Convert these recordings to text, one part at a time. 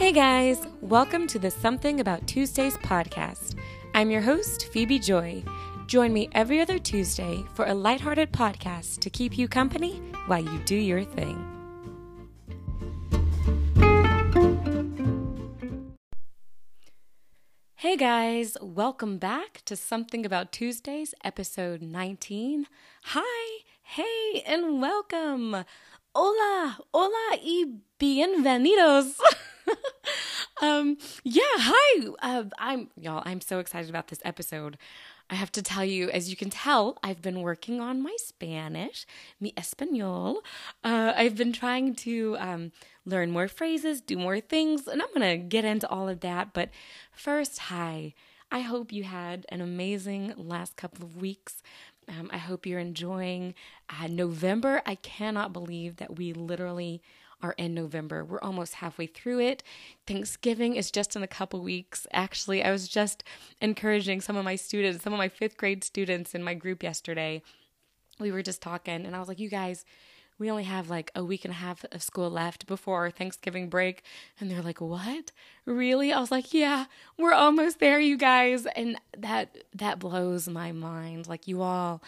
Hey guys, welcome to the Something About Tuesdays podcast. I'm your host, Phebe Joi. Join me every other Tuesday for a lighthearted podcast to keep you company while you do your thing. Hey guys, welcome back to Something About Tuesdays, episode 19. Hi, hey, and welcome. Hola, hola y bienvenidos. um, yeah, hi. Uh, I'm y'all. I'm so excited about this episode. I have to tell you, as you can tell, I've been working on my Spanish, mi español. Uh, I've been trying to um, learn more phrases, do more things, and I'm gonna get into all of that. But first, hi. I hope you had an amazing last couple of weeks. Um, I hope you're enjoying uh, November. I cannot believe that we literally are in November. We're almost halfway through it. Thanksgiving is just in a couple weeks. Actually, I was just encouraging some of my students, some of my fifth grade students in my group yesterday. We were just talking, and I was like, you guys, we only have like a week and a half of school left before our Thanksgiving break. And they're like, "What? Really?" I was like, "Yeah, we're almost there, you guys." And that that blows my mind. Like you all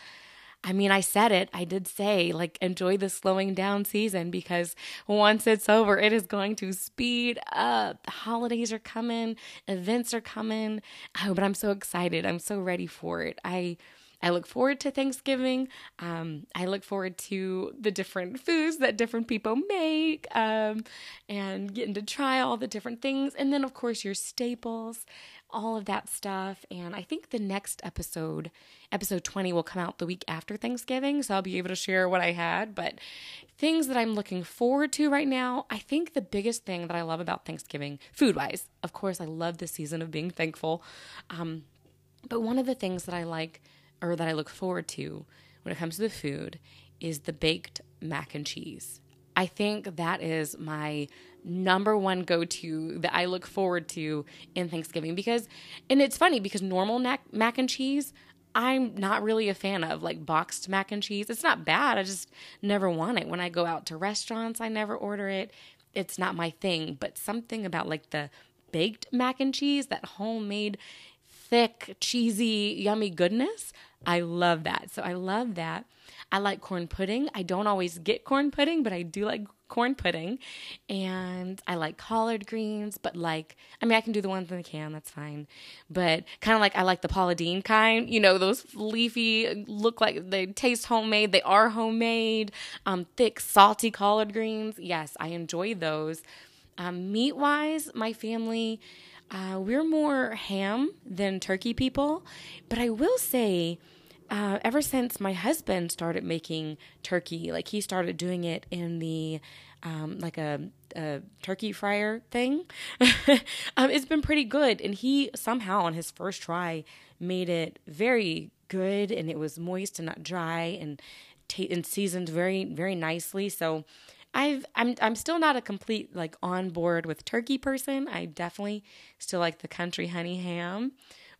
I mean, I said it. I did say, like, enjoy the slowing down season because once it's over, it is going to speed up. The holidays are coming, events are coming. Oh, but I'm so excited. I'm so ready for it. I. I look forward to Thanksgiving. Um, I look forward to the different foods that different people make um, and getting to try all the different things. And then, of course, your staples all of that stuff. And I think the next episode, episode 20, will come out the week after Thanksgiving. So I'll be able to share what I had. But things that I'm looking forward to right now, I think the biggest thing that I love about Thanksgiving, food wise, of course, I love the season of being thankful. Um, but one of the things that I like or that I look forward to when it comes to the food is the baked mac and cheese. I think that is my number one go to that I look forward to in Thanksgiving because, and it's funny because normal mac, mac and cheese, I'm not really a fan of like boxed mac and cheese. It's not bad. I just never want it. When I go out to restaurants, I never order it. It's not my thing. But something about like the baked mac and cheese, that homemade, thick, cheesy, yummy goodness, I love that. So I love that. I like corn pudding. I don't always get corn pudding, but I do like corn pudding. And I like collard greens, but like, I mean, I can do the ones in the can, that's fine. But kind of like, I like the Paula Deen kind, you know, those leafy, look like they taste homemade. They are homemade, um, thick, salty collard greens. Yes, I enjoy those. Um, meat wise, my family, uh, we're more ham than turkey people. But I will say, uh, ever since my husband started making turkey, like he started doing it in the um, like a, a, turkey fryer thing, um, it's been pretty good. And he somehow on his first try made it very good, and it was moist and not dry, and t- and seasoned very very nicely. So. I've I'm I'm still not a complete like on board with turkey person. I definitely still like the country honey ham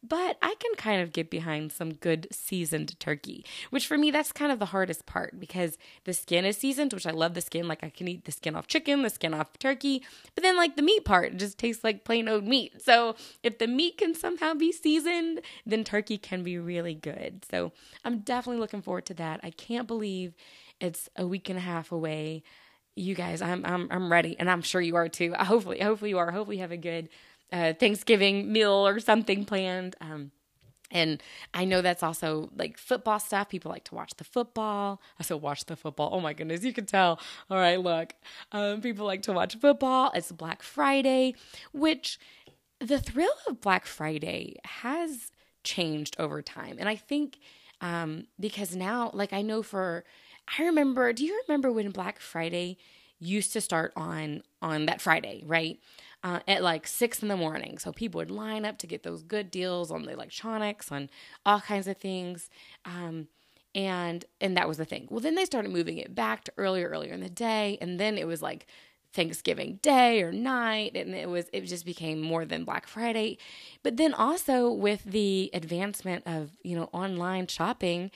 but I can kind of get behind some good seasoned turkey, which for me, that's kind of the hardest part because the skin is seasoned, which I love the skin. Like I can eat the skin off chicken, the skin off turkey, but then like the meat part just tastes like plain old meat. So if the meat can somehow be seasoned, then turkey can be really good. So I'm definitely looking forward to that. I can't believe it's a week and a half away. You guys, I'm I'm I'm ready, and I'm sure you are too. Hopefully, hopefully you are. Hopefully, you have a good Thanksgiving meal or something planned. Um, and I know that's also like football stuff. People like to watch the football. I still watch the football. Oh my goodness, you can tell. All right, look. Um, people like to watch football. It's Black Friday, which the thrill of Black Friday has changed over time. And I think um, because now, like, I know for, I remember, do you remember when Black Friday used to start on on that Friday, right? Uh, at like six in the morning. So people would line up to get those good deals on the electronics, on all kinds of things. Um, and and that was the thing. Well, then they started moving it back to earlier, earlier in the day, and then it was like Thanksgiving Day or night, and it was it just became more than Black Friday. But then also with the advancement of you know online shopping,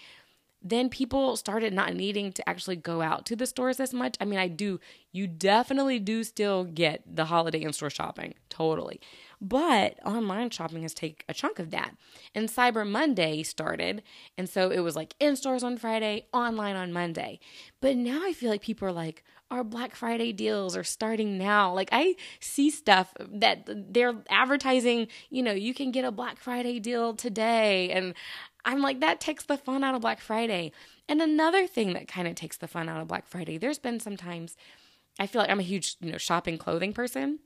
then people started not needing to actually go out to the stores as much. I mean, I do, you definitely do still get the holiday in store shopping, totally. But online shopping has taken a chunk of that. And Cyber Monday started. And so it was like in stores on Friday, online on Monday. But now I feel like people are like, our Black Friday deals are starting now. Like I see stuff that they're advertising, you know, you can get a Black Friday deal today. And I'm like, that takes the fun out of Black Friday. And another thing that kind of takes the fun out of Black Friday, there's been sometimes I feel like I'm a huge, you know, shopping clothing person.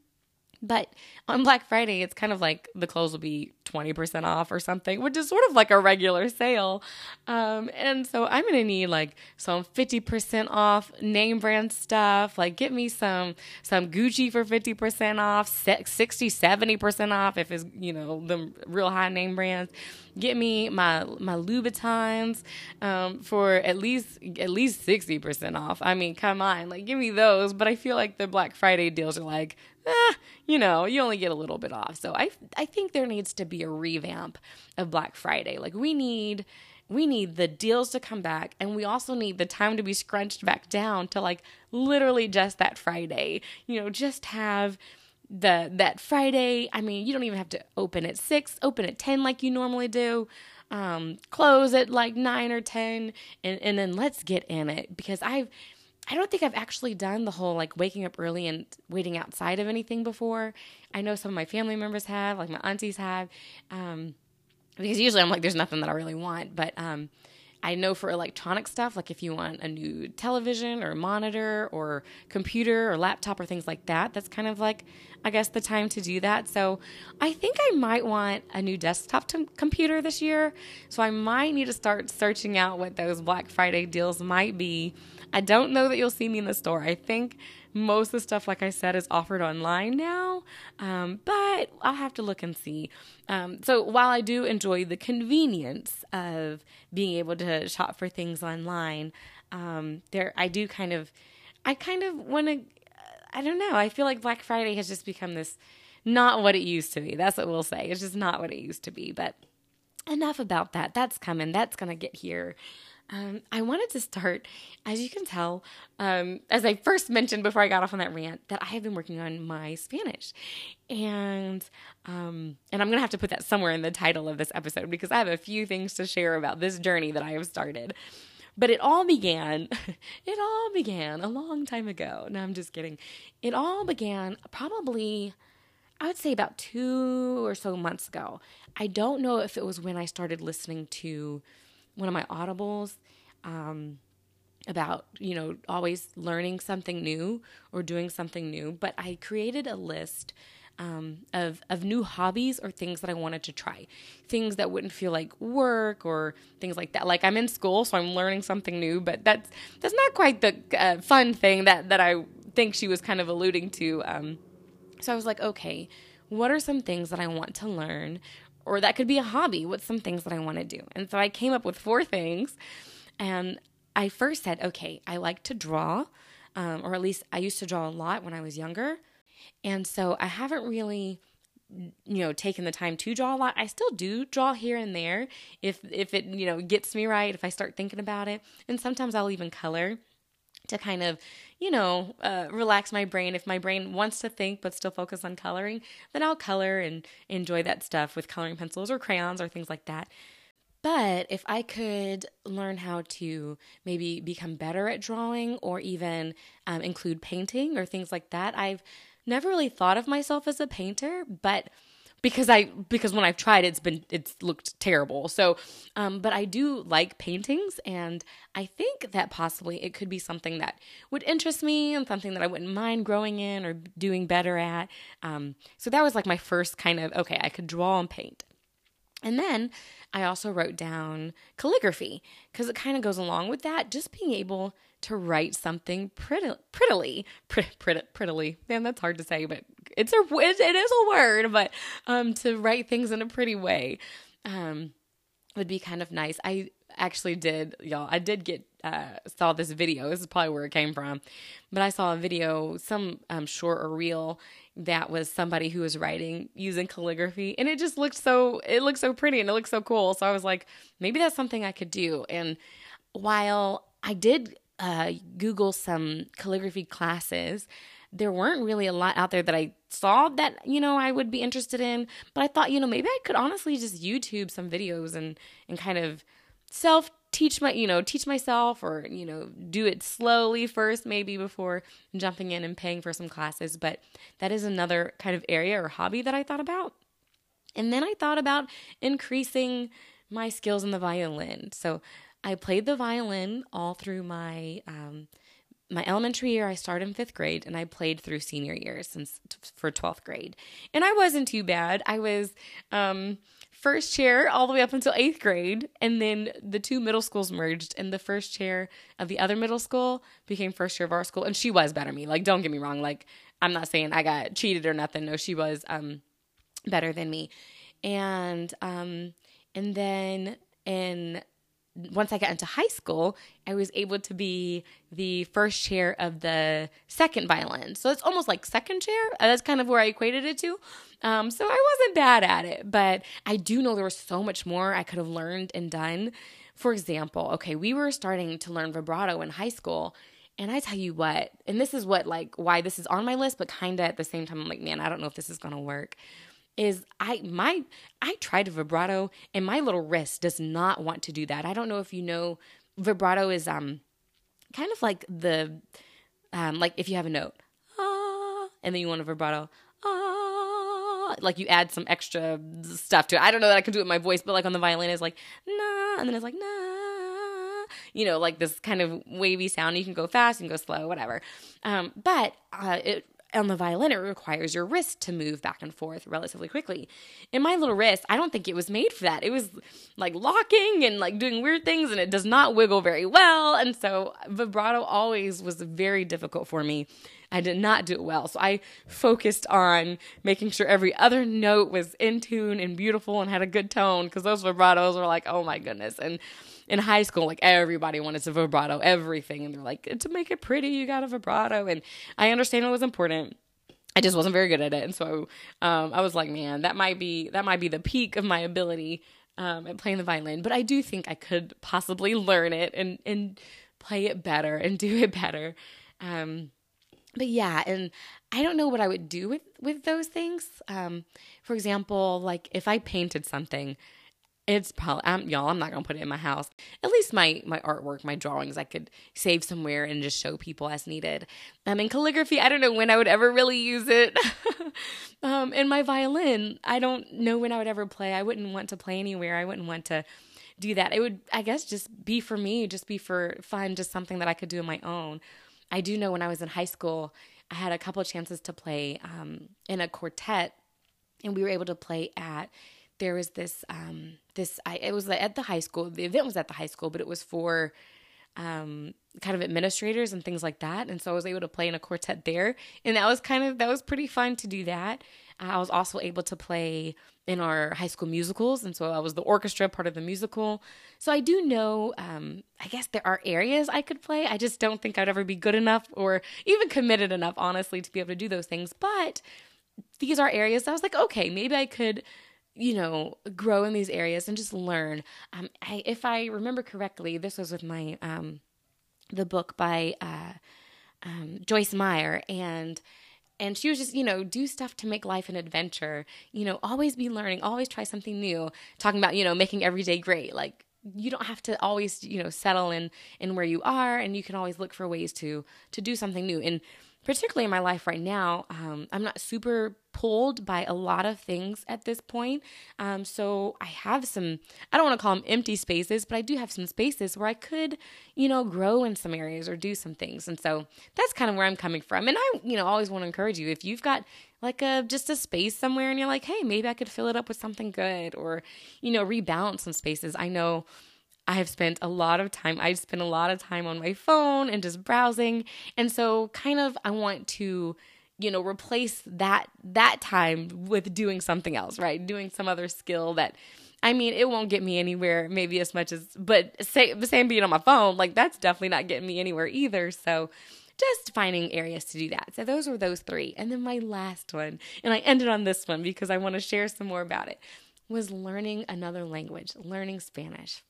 But on Black Friday, it's kind of like the clothes will be 20% off or something, which is sort of like a regular sale. Um, and so I'm going to need like some 50% off name brand stuff. Like get me some, some Gucci for 50% off, 60, 70% off if it's, you know, the real high name brands. Get me my, my Louboutins, um, for at least, at least 60% off. I mean, come on, like give me those. But I feel like the Black Friday deals are like, eh, you know, you only get a little bit off. So I I think there needs to be a revamp of Black Friday. Like we need we need the deals to come back and we also need the time to be scrunched back down to like literally just that Friday. You know, just have the that Friday. I mean, you don't even have to open at 6, open at 10 like you normally do. Um, close at like 9 or 10 and and then let's get in it because I've I don't think I've actually done the whole like waking up early and waiting outside of anything before. I know some of my family members have, like my aunties have, um, because usually I'm like, there's nothing that I really want. But um, I know for electronic stuff, like if you want a new television or monitor or computer or laptop or things like that, that's kind of like, I guess, the time to do that. So I think I might want a new desktop t- computer this year. So I might need to start searching out what those Black Friday deals might be I don't know that you'll see me in the store. I think most of the stuff, like I said, is offered online now, um, but I'll have to look and see. Um, so while I do enjoy the convenience of being able to shop for things online, um, there I do kind of, I kind of want to. I don't know. I feel like Black Friday has just become this not what it used to be. That's what we'll say. It's just not what it used to be. But enough about that. That's coming. That's going to get here. Um, I wanted to start, as you can tell, um, as I first mentioned before I got off on that rant, that I have been working on my Spanish, and um, and I'm gonna have to put that somewhere in the title of this episode because I have a few things to share about this journey that I have started. But it all began, it all began a long time ago. No, I'm just kidding. It all began probably, I would say about two or so months ago. I don't know if it was when I started listening to one of my audibles um, about you know always learning something new or doing something new but i created a list um, of of new hobbies or things that I wanted to try, things that wouldn't feel like work or things like that. Like I'm in school, so I'm learning something new, but that's that's not quite the uh, fun thing that that I think she was kind of alluding to. Um, so I was like, okay, what are some things that I want to learn or that could be a hobby. What's some things that I want to do? And so I came up with four things. And I first said, okay, I like to draw, um, or at least I used to draw a lot when I was younger. And so I haven't really you know taken the time to draw a lot i still do draw here and there if if it you know gets me right if i start thinking about it and sometimes i'll even color to kind of, you know, uh, relax my brain. If my brain wants to think but still focus on coloring, then I'll color and enjoy that stuff with coloring pencils or crayons or things like that. But if I could learn how to maybe become better at drawing or even um, include painting or things like that, I've never really thought of myself as a painter, but because I because when I've tried it's been it's looked terrible. So um but I do like paintings and I think that possibly it could be something that would interest me and something that I wouldn't mind growing in or doing better at. Um so that was like my first kind of okay, I could draw and paint. And then I also wrote down calligraphy because it kind of goes along with that, just being able to write something pretty, prettily, pretty, prettily. Man, that's hard to say, but it's a it, it is a word. But um, to write things in a pretty way um, would be kind of nice. I actually did, y'all. I did get uh, saw this video. This is probably where it came from, but I saw a video, some um, short or reel that was somebody who was writing using calligraphy, and it just looked so. It looked so pretty and it looked so cool. So I was like, maybe that's something I could do and while I did uh, Google some calligraphy classes, there weren't really a lot out there that I saw that, you know, I would be interested in. But I thought, you know, maybe I could honestly just YouTube some videos and, and kind of self teach my, you know, teach myself or, you know, do it slowly first, maybe before jumping in and paying for some classes. But that is another kind of area or hobby that I thought about. And then I thought about increasing my skills in the violin. So I played the violin all through my um, my elementary year. I started in fifth grade, and I played through senior year since for twelfth grade. And I wasn't too bad. I was um, first chair all the way up until eighth grade, and then the two middle schools merged, and the first chair of the other middle school became first chair of our school, and she was better than me. Like, don't get me wrong. Like, I'm not saying I got cheated or nothing. No, she was um, better than me, and um, and then in once I got into high school, I was able to be the first chair of the second violin. So it's almost like second chair. That's kind of where I equated it to. Um, so I wasn't bad at it, but I do know there was so much more I could have learned and done. For example, okay, we were starting to learn vibrato in high school. And I tell you what, and this is what, like, why this is on my list, but kind of at the same time, I'm like, man, I don't know if this is going to work is I my I tried vibrato and my little wrist does not want to do that. I don't know if you know vibrato is um kind of like the um like if you have a note ah and then you want a vibrato ah like you add some extra stuff to it. I don't know that I can do it with my voice, but like on the violin is like nah and then it's like nah you know, like this kind of wavy sound. You can go fast, you can go slow, whatever. Um, but uh, it on the violin, it requires your wrist to move back and forth relatively quickly. In my little wrist, I don't think it was made for that. It was like locking and like doing weird things, and it does not wiggle very well. And so vibrato always was very difficult for me. I did not do it well. So I focused on making sure every other note was in tune and beautiful and had a good tone because those vibratos were like, oh my goodness. And in high school, like everybody wanted to vibrato everything, and they're like, to make it pretty, you got a vibrato, and I understand it was important. I just wasn't very good at it, and so um, I was like, man, that might be that might be the peak of my ability um, at playing the violin. But I do think I could possibly learn it and and play it better and do it better. Um, but yeah, and I don't know what I would do with with those things. Um, for example, like if I painted something, it's probably I'm, y'all. I'm not gonna put it in my house. At least my my artwork, my drawings, I could save somewhere and just show people as needed. Um, in calligraphy, I don't know when I would ever really use it. um, in my violin, I don't know when I would ever play. I wouldn't want to play anywhere. I wouldn't want to do that. It would, I guess, just be for me, just be for fun, just something that I could do on my own. I do know when I was in high school, I had a couple chances to play um, in a quartet, and we were able to play at there was this um this I it was at the high school. The event was at the high school, but it was for um kind of administrators and things like that. And so I was able to play in a quartet there, and that was kind of that was pretty fun to do that. I was also able to play in our high school musicals, and so I was the orchestra part of the musical. So I do know, um, I guess there are areas I could play. I just don't think I'd ever be good enough or even committed enough, honestly, to be able to do those things. But these are areas I was like, okay, maybe I could you know, grow in these areas and just learn. Um, I, if I remember correctly, this was with my um, the book by uh, um, Joyce Meyer, and and she was just you know do stuff to make life an adventure. You know, always be learning, always try something new. Talking about you know making every day great, like you don't have to always you know settle in in where you are, and you can always look for ways to to do something new and particularly in my life right now, um, I'm not super pulled by a lot of things at this point. Um, so I have some, I don't want to call them empty spaces, but I do have some spaces where I could, you know, grow in some areas or do some things. And so that's kind of where I'm coming from. And I, you know, always want to encourage you if you've got like a just a space somewhere and you're like, hey, maybe I could fill it up with something good or, you know, rebalance some spaces. I know I have spent a lot of time, I've spent a lot of time on my phone and just browsing. And so kind of I want to you know replace that that time with doing something else right? Doing some other skill that i mean it won't get me anywhere maybe as much as but say the same being on my phone like that's definitely not getting me anywhere either. So just finding areas to do that. So those were those three. And then my last one and i ended on this one because i want to share some more about it was learning another language learning spanish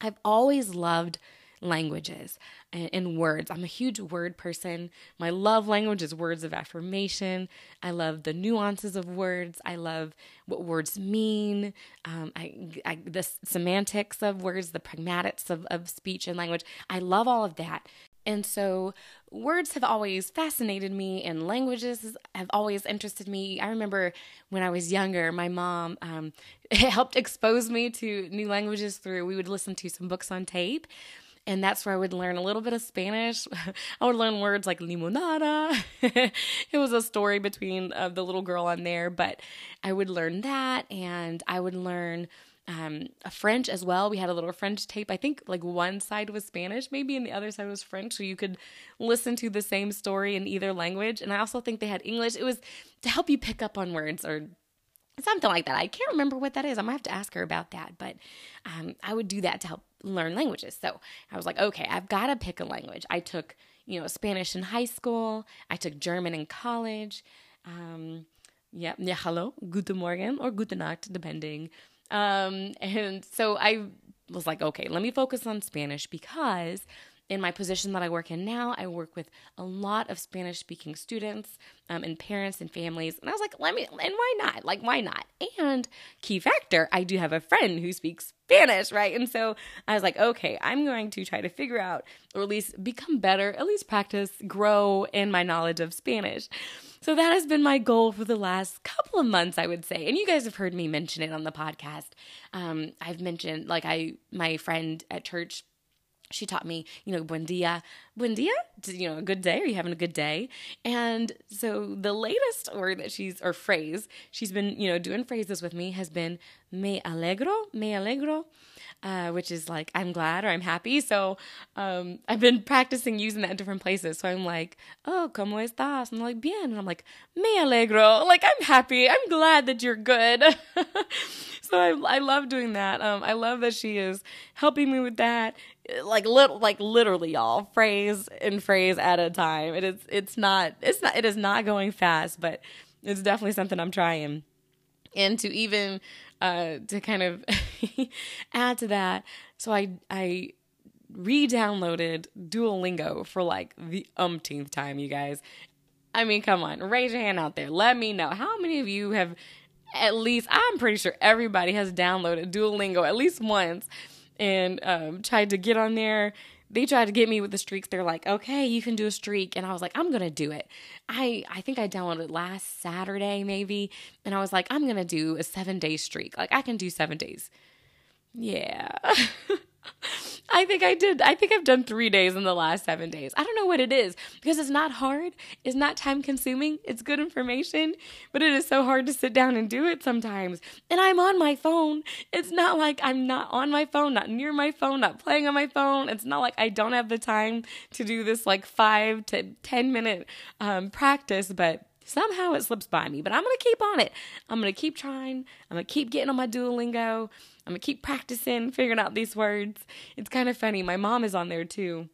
I've always loved languages and, words. I'm a huge word person. My love language is words of affirmation. I love the nuances of words. I love what words mean. Um, I, I, the semantics of words, the pragmatics of, of speech and language. I love all of that. And so words have always fascinated me, and languages have always interested me. I remember when I was younger, my mom um, helped expose me to new languages through, we would listen to some books on tape. And that's where I would learn a little bit of Spanish. I would learn words like limonada. it was a story between uh, the little girl on there, but I would learn that, and I would learn um, a French as well. We had a little French tape. I think like one side was Spanish, maybe, and the other side was French. So you could listen to the same story in either language. And I also think they had English. It was to help you pick up on words or something like that. I can't remember what that is. I might have to ask her about that. But um, I would do that to help learn languages. So I was like, okay, I've got to pick a language. I took, you know, Spanish in high school. I took German in college. Um, yeah, yeah, hello, guten Morgen or gute Nacht, depending. Um, and so I was like, okay, let me focus on Spanish because in my position that I work in now, I work with a lot of Spanish speaking students um, and parents and families. And I was like, let me, and why not? Like, why not? And key factor, I do have a friend who speaks Spanish, right? And so I was like, okay, I'm going to try to figure out, or at least become better, at least practice, grow in my knowledge of Spanish. So that has been my goal for the last couple of months, I would say. And you guys have heard me mention it on the podcast. Um, I've mentioned, like, I, my friend at church she taught me, you know, buen dia, buen dia, you know, a good day. Are you having a good day? And so the latest word that she's, or phrase, she's been, you know, doing phrases with me has been me alegro, me alegro uh, which is like I'm glad or I'm happy. So um, I've been practicing using that in different places. So I'm like, oh, ¿cómo estás? And I'm like, bien. And I'm like, me alegro. Like I'm happy. I'm glad that you're good. so I, I love doing that. Um, I love that she is helping me with that. Like little, like literally, y'all, phrase and phrase at a time. It is, it's not, it's not, it is not going fast, but it's definitely something I'm trying. And to even uh, to kind of add to that, so I I re-downloaded Duolingo for like the umpteenth time, you guys. I mean, come on, raise your hand out there. Let me know how many of you have at least. I'm pretty sure everybody has downloaded Duolingo at least once and um, tried to get on there they tried to get me with the streaks. They're like, okay, you can do a streak. And I was like, I'm going to do it. I, I think I downloaded last Saturday, maybe. And I was like, I'm going to do a seven day streak. Like, I can do seven days. Yeah. I think I did. I think I've done three days in the last seven days. I don't know what it is because it's not hard. It's not time consuming. It's good information, but it is so hard to sit down and do it sometimes. And I'm on my phone. It's not like I'm not on my phone, not near my phone, not playing on my phone. It's not like I don't have the time to do this like five to 10 minute um, practice, but somehow it slips by me. But I'm going to keep on it. I'm going to keep trying. I'm going to keep getting on my Duolingo. I'm gonna keep practicing, figuring out these words. It's kind of funny. My mom is on there too.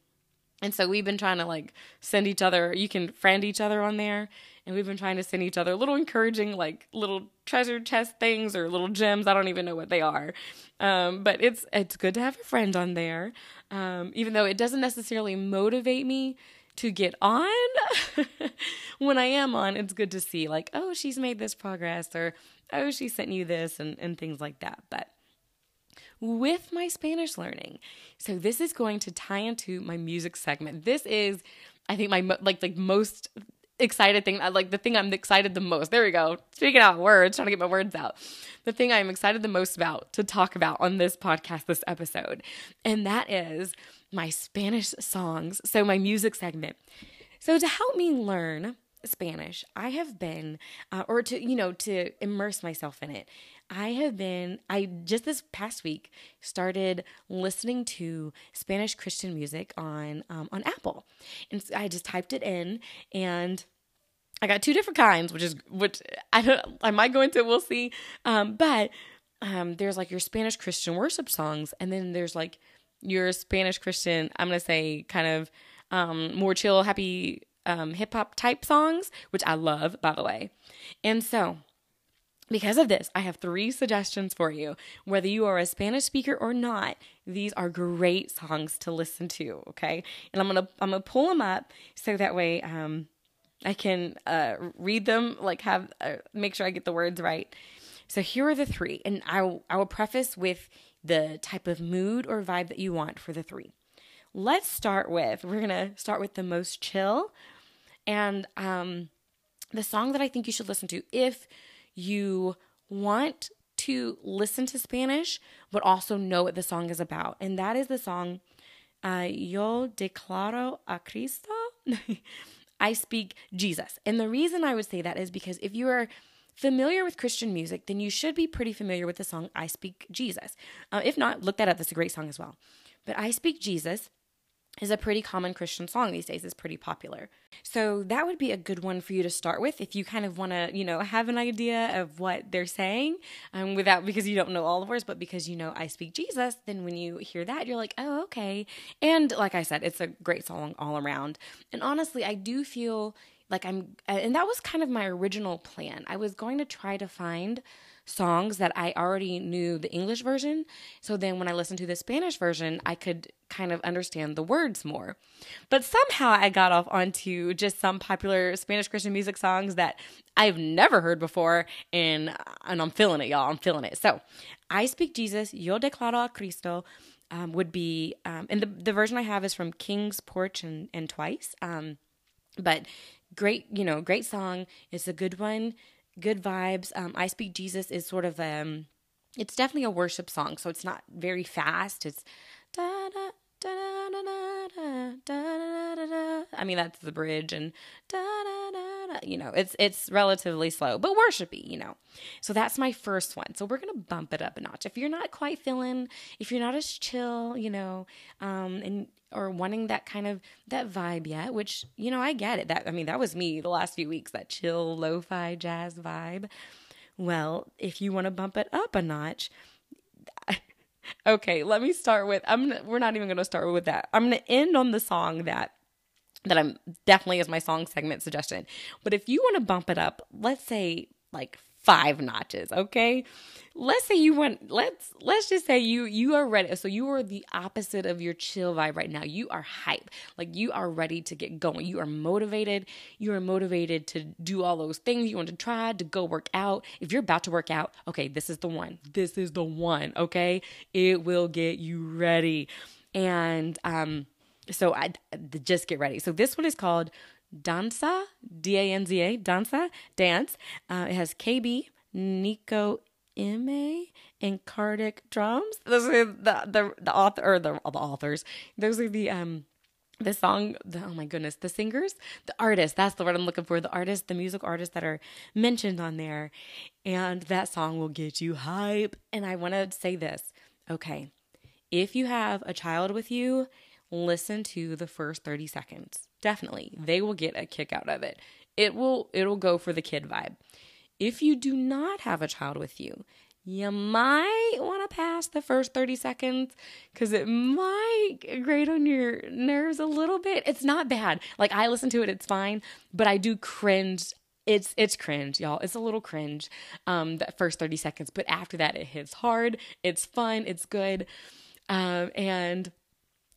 And so we've been trying to like send each other, you can friend each other on there. And we've been trying to send each other little encouraging, like little treasure chest things or little gems. I don't even know what they are. Um, but it's it's good to have a friend on there. Um, even though it doesn't necessarily motivate me to get on when I am on, it's good to see like, oh, she's made this progress or oh, she sent you this and, and things like that. But with my Spanish learning. So this is going to tie into my music segment. This is I think my like like most excited thing like the thing I'm excited the most. There we go. Speaking out words, trying to get my words out. The thing I'm excited the most about to talk about on this podcast this episode. And that is my Spanish songs. So my music segment. So to help me learn Spanish, I have been, uh, or to, you know, to immerse myself in it, I have been, I just this past week started listening to Spanish Christian music on, um, on Apple. And I just typed it in and I got two different kinds, which is, which I don't, I might go into, we'll see. Um, but, um, there's like your Spanish Christian worship songs, and then there's like your Spanish Christian, I'm going to say kind of, um, more chill, happy, um, hip hop type songs, which I love, by the way. And so because of this, I have three suggestions for you. Whether you are a Spanish speaker or not, these are great songs to listen to. Okay, and I'm gonna I'm gonna pull them up so that way um, I can uh, read them, like have uh, make sure I get the words right. So here are the three, and I I will preface with the type of mood or vibe that you want for the three. Let's start with we're gonna start with the most chill, and um, the song that I think you should listen to if you want to listen to Spanish, but also know what the song is about. And that is the song uh, Yo declaro a Cristo. I speak Jesus. And the reason I would say that is because if you are familiar with Christian music, then you should be pretty familiar with the song I Speak Jesus. Uh, if not, look that up. That's a great song as well. But I Speak Jesus is a pretty common Christian song these days. It's pretty popular. So that would be a good one for you to start with if you kind of want to, you know, have an idea of what they're saying um, without because you don't know all the words, but because you know I speak Jesus, then when you hear that, you're like, oh, okay. And like I said, it's a great song all around. And honestly, I do feel like I'm, and that was kind of my original plan. I was going to try to find songs that I already knew the English version. So then when I listened to the Spanish version, I could kind of understand the words more. But somehow I got off onto just some popular Spanish Christian music songs that I've never heard before and and I'm feeling it y'all. I'm feeling it. So, I speak Jesus, yo declaro a Cristo. Um, would be um, and the, the version I have is from King's Porch and, and Twice. Um, but great, you know, great song. It's a good one good vibes. Um, I Speak Jesus is sort of um, it's definitely a worship song, so it's not very fast. It's da da da da da da da da. I mean that's the bridge and da da da You know, it's it's relatively slow, but worshipy. You know, so that's my first one. So we're gonna bump it up a notch. If you're not quite feeling, if you're not as chill, you know, um, and or wanting that kind of that vibe yet, which you know I get it. That I mean that was me the last few weeks, that chill lo-fi jazz vibe. Well, if you want to bump it up a notch, okay, let me start with I'm we're not even going to start with that. I'm going to end on the song that that I'm definitely as my song segment suggestion. But if you want to bump it up, let's say like five notches, okay? Let's say you want let's let's just say you you are ready. So you are the opposite of your chill vibe right now. You are hype. Like you are ready to get going. You are motivated. You are motivated to do all those things you want to try, to go work out. If you're about to work out, okay, this is the one. This is the one, okay? It will get you ready. And um so I just get ready. So this one is called Danza, D A N Z A, Danza, dance. Uh, it has KB, Nico Ime, and Cardic drums. Those are the the the author or the the authors. Those are the um the song the, oh my goodness the singers the artists that's the word i'm looking for the artists the music artists that are mentioned on there and that song will get you hype and i want to say this okay if you have a child with you listen to the first 30 seconds. Definitely. They will get a kick out of it. It will it'll go for the kid vibe. If you do not have a child with you, you might want to pass the first 30 seconds because it might grate on your nerves a little bit. It's not bad. Like I listen to it, it's fine, but I do cringe. It's it's cringe, y'all. It's a little cringe. Um, that first 30 seconds, but after that it hits hard. It's fun, it's good. Um, and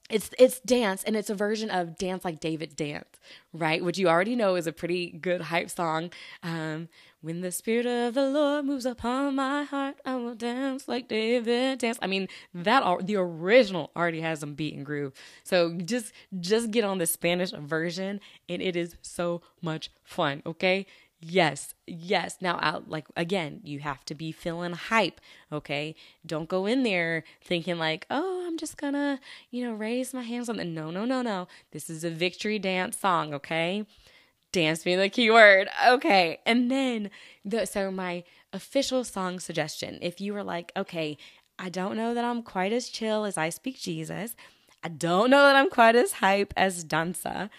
it's it's dance and it's a version of dance like david dance right? Which you already know is a pretty good hype song. Um, when the spirit of the lord moves upon my heart i will dance like david dance i mean that the original already has some beat and groove. So just just get on the spanish version and it is so much fun okay Yes, yes. Now, out like again, you have to be feeling hype, okay? Don't go in there thinking like, oh, I'm just gonna, you know, raise my hands on the. No, no, no, no. This is a victory dance song, okay? Dance being the key word, okay? And then the so my official song suggestion, if you were like, okay, I don't know that I'm quite as chill as I speak Jesus. I don't know that I'm quite as hype as Danza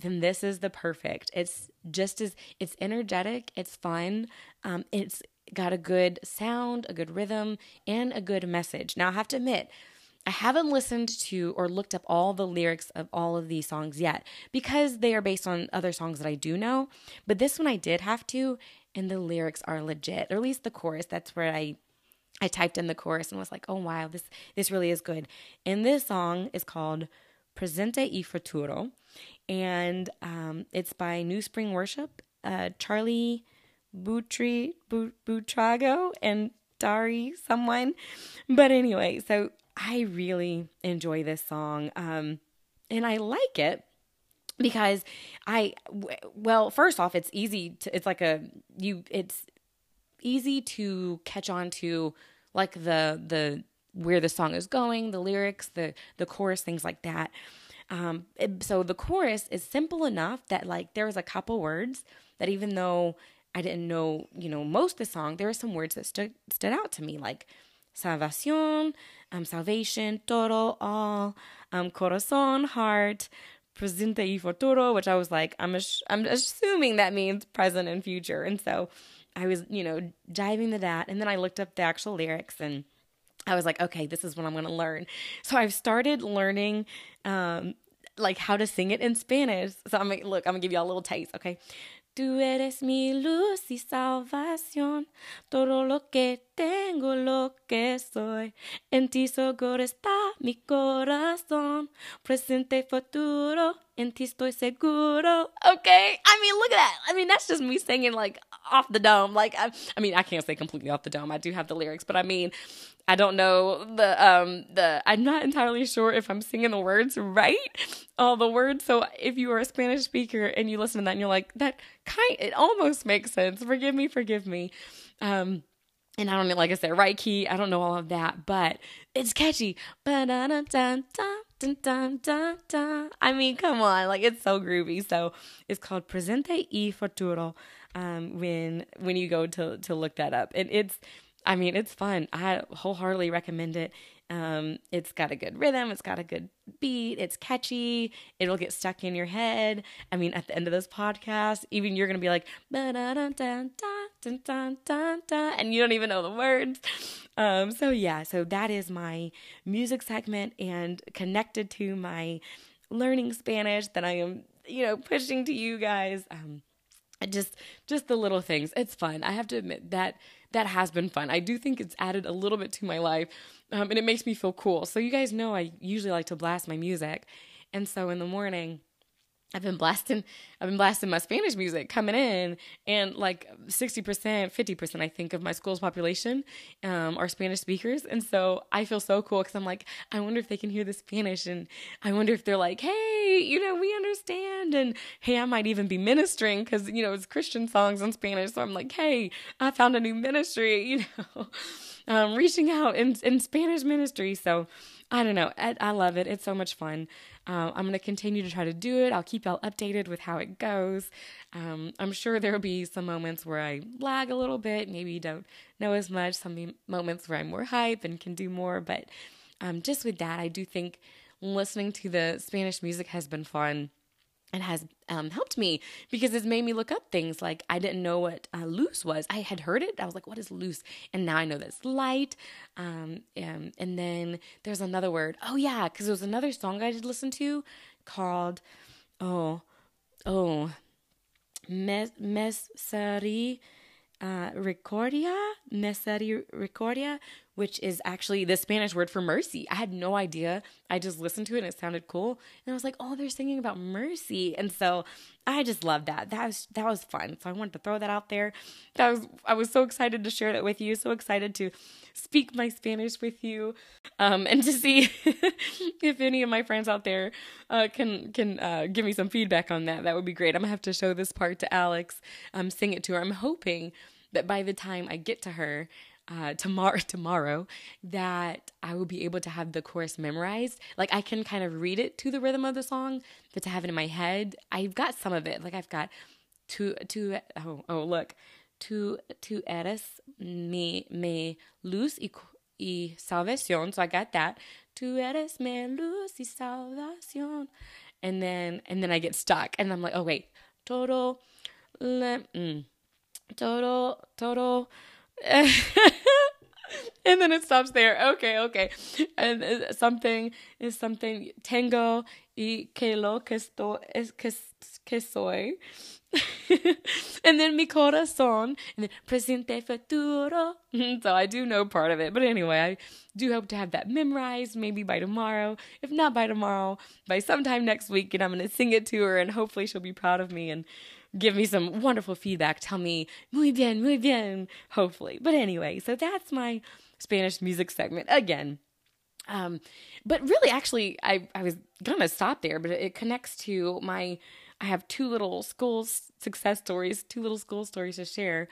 then this is the perfect. It's just as it's energetic, it's fun, um, it's got a good sound, a good rhythm, and a good message. Now I have to admit, I haven't listened to or looked up all the lyrics of all of these songs yet because they are based on other songs that I do know. But this one I did have to, and the lyrics are legit, or at least the chorus. That's where I I typed in the chorus and was like, "Oh wow, this this really is good." And this song is called "Presente y Futuro," and um, it's by New Spring Worship, uh, Charlie Butri Butrago, and Dari someone. But anyway, so I really enjoy this song, um, and I like it because I well, first off, it's easy to it's like a you it's easy to catch on to like the the where the song is going, the lyrics, the the chorus, things like that. Um, it, so the chorus is simple enough that like there was a couple words that even though I didn't know, you know, most of the song, there were some words that stood stood out to me, like salvación, um, salvation, todo, all, um, corazón, heart, presente y futuro, which I was like, I'm, ass- I'm assuming that means present and future. And so I was, you know, diving into that. And then I looked up the actual lyrics and I was like, okay, this is what I'm going to learn. So I've started learning, um, like how to sing it in Spanish. So I'm like, look, I'm gonna give you a little taste, okay? Tú eres mi luz y salvación, todo lo que tengo, lo que soy. En ti seguro está mi corazón, presente, futuro, en ti estoy seguro. Okay, I mean, look at that. I mean, that's just me singing like off the dome. Like, I, I mean, I can't say completely off the dome. I do have the lyrics, but I mean, I don't know the um the I'm not entirely sure if I'm singing the words right, all the words. So if you are a Spanish speaker and you listen to that and you're like that kind it almost makes sense. Forgive me, forgive me. Um and I don't know, like I said, right key, I don't know all of that, but it's catchy. I mean, come on, like it's so groovy. So it's called Presente y Futuro. Um, when when you go to to look that up, and it's I mean, it's fun. I wholeheartedly recommend it. Um, it's got a good rhythm, it's got a good beat, it's catchy, it'll get stuck in your head. I mean, at the end of this podcast, even you're gonna be like, and you don't even know the words. Um, so yeah, so that is my music segment and connected to my learning Spanish that I am, you know, pushing to you guys. Um, just just the little things. It's fun. I have to admit that that has been fun. I do think it's added a little bit to my life, um, and it makes me feel cool. So you guys know I usually like to blast my music, and so in the morning I've been blasting I've been blasting my Spanish music coming in and like 60%, 50% I think of my school's population um, are Spanish speakers and so I feel so cool cuz I'm like I wonder if they can hear the Spanish and I wonder if they're like hey, you know, we understand and hey, I might even be ministering cuz you know, it's Christian songs in Spanish so I'm like, "Hey, I found a new ministry," you know. um, reaching out in in Spanish ministry. So I don't know. I, I love it. It's so much fun. Uh, I'm going to continue to try to do it. I'll keep y'all updated with how it goes. Um, I'm sure there will be some moments where I lag a little bit, maybe don't know as much, some moments where I'm more hype and can do more. But um, just with that, I do think listening to the Spanish music has been fun and has um, helped me because it's made me look up things like I didn't know what uh, loose was. I had heard it. I was like, what is loose? And now I know that's light. Um, and, and then there's another word. Oh, yeah, because there was another song I did listen to called, oh, oh, Mes, Mesari uh, Recordia, Misericordia, which is actually the Spanish word for mercy. I had no idea. I just listened to it and it sounded cool. And I was like, oh, they're singing about mercy. And so I just love that. That was that was fun. So I wanted to throw that out there. That was I was so excited to share that with you. So excited to speak my Spanish with you, um, and to see if any of my friends out there uh, can can uh, give me some feedback on that. That would be great. I'm gonna have to show this part to Alex, um, sing it to her. I'm hoping that by the time I get to her uh, tomorrow tomorrow that I will be able to have the chorus memorized. Like I can kind of read it to the rhythm of the song, but to have it in my head, I've got some of it. Like I've got two two oh oh look. Tu, tu eres mi, me luz y, y salvación. So I got that. Tu eres mi luz y salvación. And then and then I get stuck and I'm like, oh wait, todo le, mm, todo todo and then it stops there. Okay, okay. And something is something. Tengo y que lo que estoy es que, que soy. and then mi corazón, and then presente futuro. So I do know part of it, but anyway, I do hope to have that memorized maybe by tomorrow. If not by tomorrow, by sometime next week, and I'm going to sing it to her, and hopefully she'll be proud of me and give me some wonderful feedback. Tell me muy bien, muy bien, hopefully. But anyway, so that's my Spanish music segment again. Um, but really, actually, I, I was gonna stop there, but it connects to my I have two little school success stories, two little school stories to share.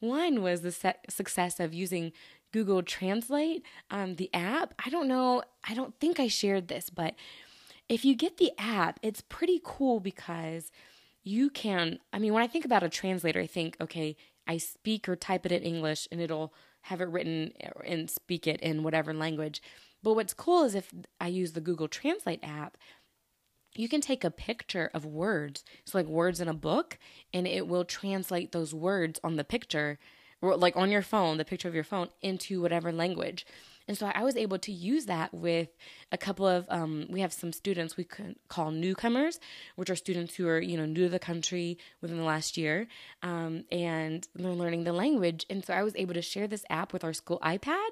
One was the success of using Google Translate, um, the app. I don't know, I don't think I shared this, but if you get the app, it's pretty cool because you can. I mean, when I think about a translator, I think, okay, I speak or type it in English and it'll have it written and speak it in whatever language. But what's cool is if I use the Google Translate app, you can take a picture of words, so like words in a book, and it will translate those words on the picture, or like on your phone, the picture of your phone, into whatever language. And so I was able to use that with a couple of, um, we have some students we call newcomers, which are students who are, you know, new to the country within the last year, um, and they're learning the language. And so I was able to share this app with our school iPad,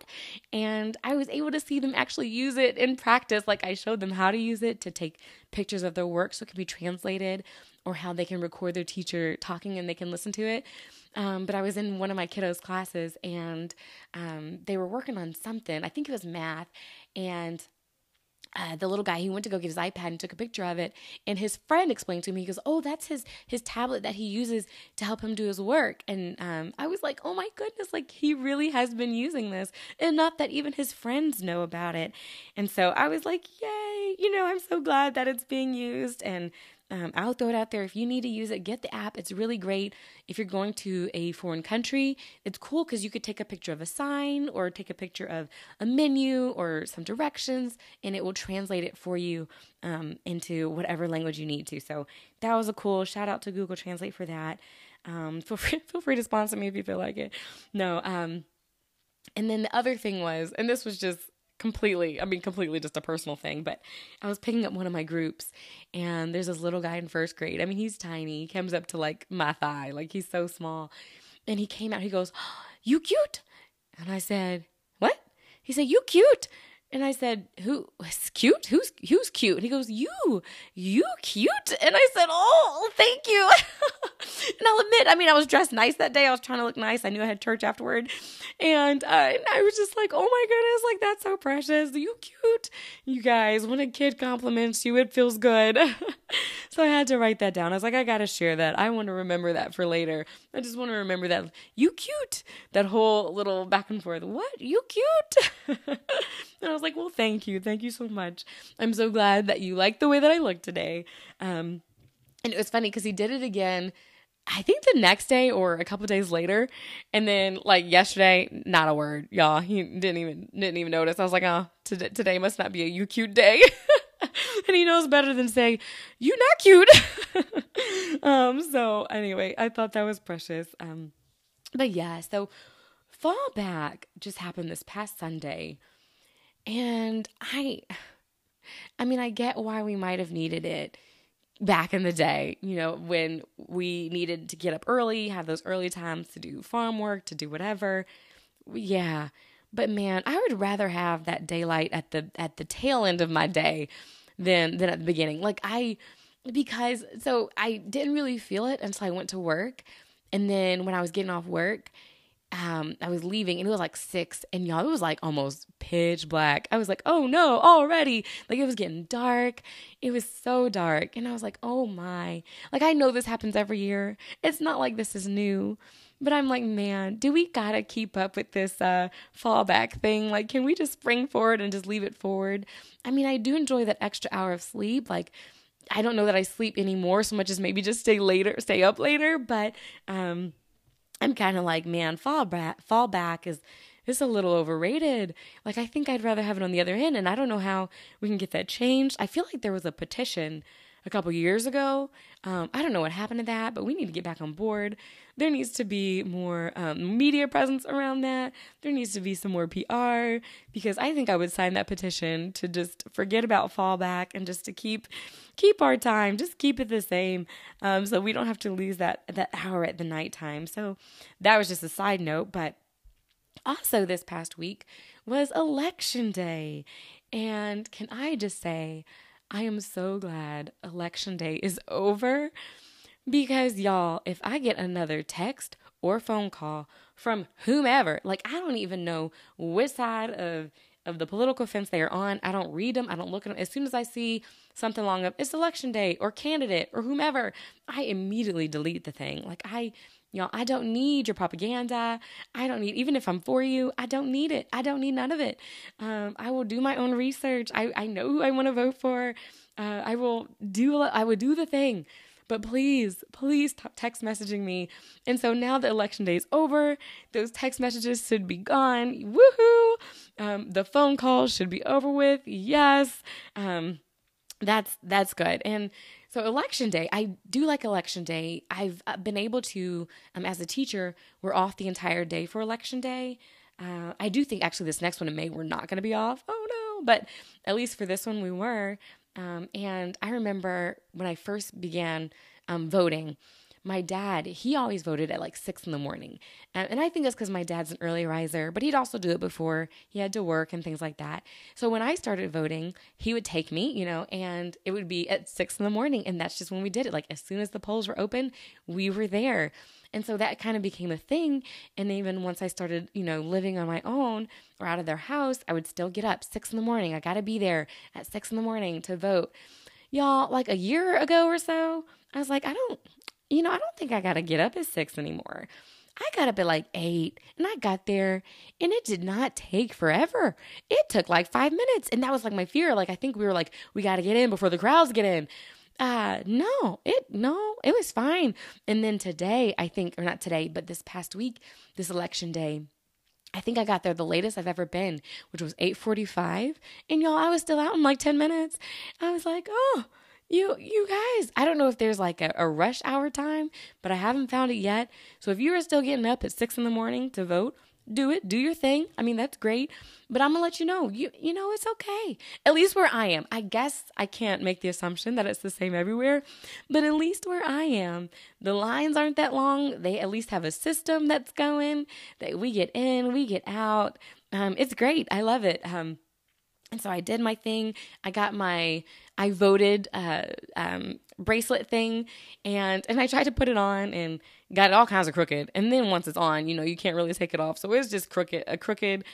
and I was able to see them actually use it in practice. Like I showed them how to use it to take pictures of their work so it can be translated, or how they can record their teacher talking and they can listen to it. Um, but I was in one of my kiddos' classes and um, they were working on something. I think it was math. And uh, the little guy he went to go get his ipad and took a picture of it. And his friend explained to me he goes oh that's his his tablet that he uses to help him do his work. And um, i was like oh my goodness like he really has been using this. Enough that even his friends know about it. And so i was like yay you know i'm so glad that it's being used. And um, I'll throw it out there. If you need to use it, get the app. It's really great. If you're going to a foreign country, it's cool because you could take a picture of a sign or take a picture of a menu or some directions, and it will translate it for you um, into whatever language you need to. So that was a cool shout out to Google Translate for that. Um, feel free, feel free to sponsor me if you feel like it. No. Um, and then the other thing was, and this was just completely, I mean, completely just a personal thing, but I was picking up one of my groups and there's this little guy in first grade. I mean, he's tiny. He comes up to like my thigh, like he's so small. And he came out, he goes, You cute? And I said, What? He said, You cute. And I said, "Who is cute? Who's who's cute?" And he goes, "You, you cute." And I said, "Oh, thank you." and I'll admit, I mean, I was dressed nice that day. I was trying to look nice. I knew I had church afterward, and, uh, and I was just like, "Oh my goodness, like that's so precious. You cute, you guys. When a kid compliments you, it feels good." so I had to write that down. I was like, I gotta share that. I want to remember that for later. I just want to remember that you cute. That whole little back and forth. What you cute? and I was like, well, thank you. Thank you so much. I'm so glad that you like the way that I look today. Um, and it was funny because he did it again. I think the next day or a couple days later, and then like yesterday, not a word, y'all. He didn't even didn't even notice. I was like, oh, today, today must not be a you cute day. and he knows better than saying you not cute. um. So anyway, I thought that was precious. Um. But yeah, so fall back just happened this past Sunday. And I I mean, I get why we might have needed it back in the day, you know, when we needed to get up early, have those early times to do farm work, to do whatever. Yeah. But man, I would rather have that daylight at the at the tail end of my day than than at the beginning. Like I because so I didn't really feel it until I went to work. And then when I was getting off work, um, I was leaving and it was like six, and y'all, it was like almost pitch black. I was like, oh no, already. Like it was getting dark. It was so dark. And I was like, oh my. Like I know this happens every year. It's not like this is new. But I'm like, man, do we gotta keep up with this uh, fallback thing? Like, can we just spring forward and just leave it forward? I mean, I do enjoy that extra hour of sleep. Like, I don't know that I sleep anymore so much as maybe just stay later, stay up later. But um, I'm kind of like, man, fall back, fall back is is a little overrated. Like I think I'd rather have it on the other end, and I don't know how we can get that changed. I feel like there was a petition a couple years ago. Um, I don't know what happened to that, but we need to get back on board. There needs to be more um, media presence around that. There needs to be some more PR because I think I would sign that petition to just forget about fallback and just to keep keep our time, just keep it the same, um, so we don't have to lose that that hour at the nighttime. So that was just a side note, but also this past week was election day, and can I just say, I am so glad election day is over because, y'all, if I get another text or phone call from whomever, like I don't even know which side of of the political fence they are on. I don't read them. I don't look at them. As soon as I see something along of it's election day or candidate or whomever, I immediately delete the thing. Like I Y'all, I don't need your propaganda. I don't need, even if I'm for you, I don't need it. I don't need none of it. Um, I will do my own research. I, I know who I want to vote for. Uh, I will do, I would do the thing. But please, please t- text messaging me. And so now the election day is over. Those text messages should be gone. Woohoo! Um, the phone calls should be over with. Yes. Um, that's that's good. And so election day, I do like election day. I've uh, been able to, um, as a teacher, we're off the entire day for election day. Uh, I do think actually this next one in May we're not going to be off. Oh no! But at least for this one we were. Um, and I remember when I first began um, voting, my dad, he always voted at like six in the morning. and I think that's because my dad's an early riser, but he'd also do it before he had to work and things like that. So when I started voting, he would take me, you know, and it would be at six in the morning. And that's just when we did it. Like as soon as the polls were open, we were there. And so that kind of became a thing. And even once I started, you know, living on my own or out of their house, I would still get up six in the morning. I got to be there at six in the morning to vote. Y'all, like a year ago or so, I was like, I don't, you know, I don't think I got to get up at six anymore. I got up at like eight and I got there and it did not take forever. It took like five minutes. And that was like my fear. Like, I think we were like, we got to get in before the crowds get in. Uh, no, it, no, it was fine. And then today, I think, or not today, but this past week, this election day, I think I got there the latest I've ever been, which was 8:45, and y'all I was still out in like 10 minutes. I was like, "Oh, you you guys i don't know if there's like a, a, rush hour time but i haven't found it yet. So if you are still getting up at six in the morning to vote do it. Do your thing. I mean that's great. But i'm gonna let you know you you know it's okay. At least where i am. I guess i can't make the assumption that it's the same everywhere but at least where i am the lines aren't that long. They at least have a system that's going that we get in we get out. Um, it's great. I love it. Um, and so I did my thing. I got my I voted uh, um, bracelet thing, and and I tried to put it on and got it all kinds of crooked. And then once it's on, you know, you can't really take it off. So it's just crooked, a crooked.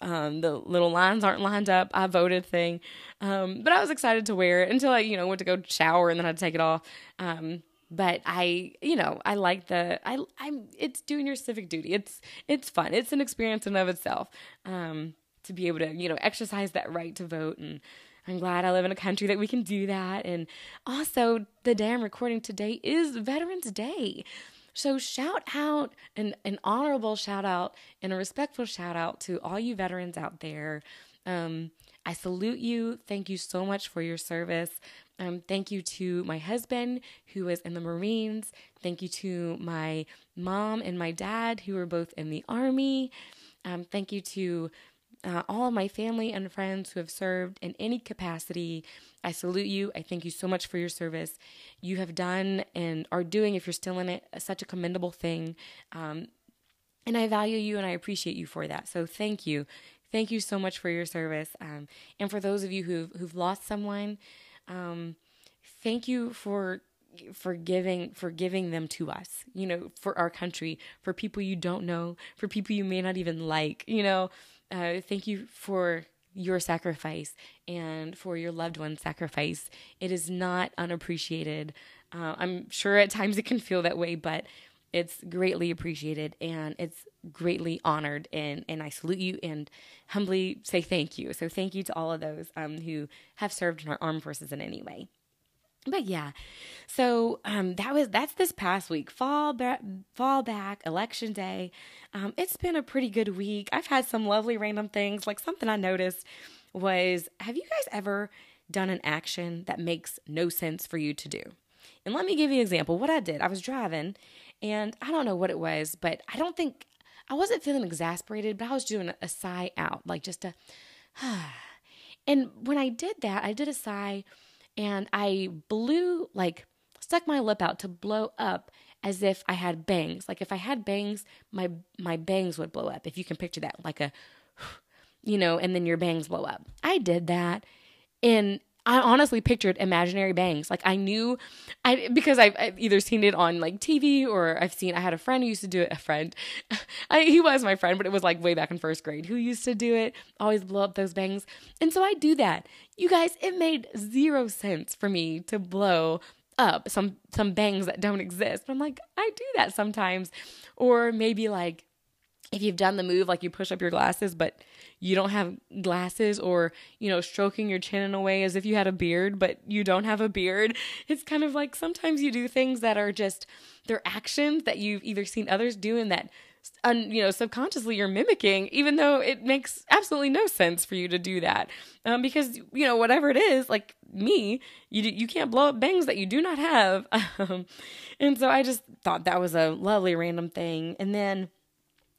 Um, the little lines aren't lined up. I voted thing, um, but I was excited to wear it until I, you know, went to go shower and then I had to take it off. Um, but I, you know, I like the I I'm it's doing your civic duty. It's it's fun. It's an experience in of itself. Um, to be able to, you know, exercise that right to vote. And I'm glad I live in a country that we can do that. And also, the day I'm recording today is Veterans Day. So, shout out an, an honorable shout out and a respectful shout out to all you veterans out there. Um, I salute you. Thank you so much for your service. Um, thank you to my husband who was in the Marines. Thank you to my mom and my dad who were both in the Army. Um, thank you to uh, all of my family and friends who have served in any capacity. I salute you. I thank you so much for your service. You have done and are doing, if you're still in it, such a commendable thing. Um, and I value you and I appreciate you for that. So thank you. Thank you so much for your service. Um, and for those of you who've, who've lost someone, um, thank you for for giving for giving them to us you know for our country for people you don't know for people you may not even like you know uh, thank you for your sacrifice and for your loved one's sacrifice. It is not unappreciated. Uh, I'm sure at times it can feel that way, but it's greatly appreciated and it's greatly honored. And, and I salute you and humbly say thank you. So, thank you to all of those um, who have served in our armed forces in any way but yeah so um that was that's this past week fall fall back election day um it's been a pretty good week i've had some lovely random things like something i noticed was have you guys ever done an action that makes no sense for you to do? And let me give you an example. What I did, I was driving and I don't know what it was, but I don't think I wasn't feeling exasperated, but I was doing a sigh out, like just a and when I did that, I did a sigh and I blew like stuck my lip out to blow up as if I had bangs. Like if I had bangs, my my bangs would blow up. If you can picture that, like a you know, and then your bangs blow up. I did that and I honestly pictured imaginary bangs. Like I knew, I because I've, I've, either seen it on like TV or I've seen. I had a friend who used to do it. A friend, I, he was my friend, but it was like way back in first grade. Who used to do it? Always blow up those bangs, and so I do that. You guys, it made zero sense for me to blow up some some bangs that don't exist. But I'm like, I do that sometimes, or maybe like if you've done the move like you push up your glasses but you don't have glasses or you know stroking your chin in a way as if you had a beard but you don't have a beard it's kind of like sometimes you do things that are just they're actions that you've either seen others do and that un, you know subconsciously you're mimicking even though it makes absolutely no sense for you to do that. Um, because you know whatever it is like me you you can't blow up bangs that you do not have. Um, and so i just thought that was a lovely random thing. And then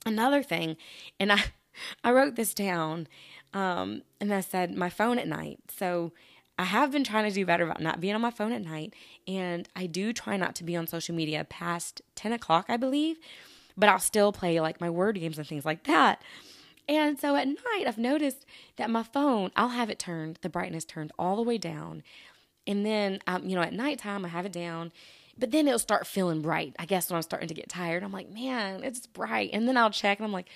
another thing, and I I wrote this down, um, and I said my phone at night. So I have been trying to do better about not being on my phone at night, and I do try not to be on social media past ten o'clock, I believe. But I'll still play like my word games and things like that. And so at night, I've noticed that my phone, I'll have it turned, the brightness turned all the way down. And then, um, you know, at nighttime, I have it down but then it'll start feeling bright. I guess when I'm starting to get tired, I'm like, man, it's bright. And then I'll check and I'm like,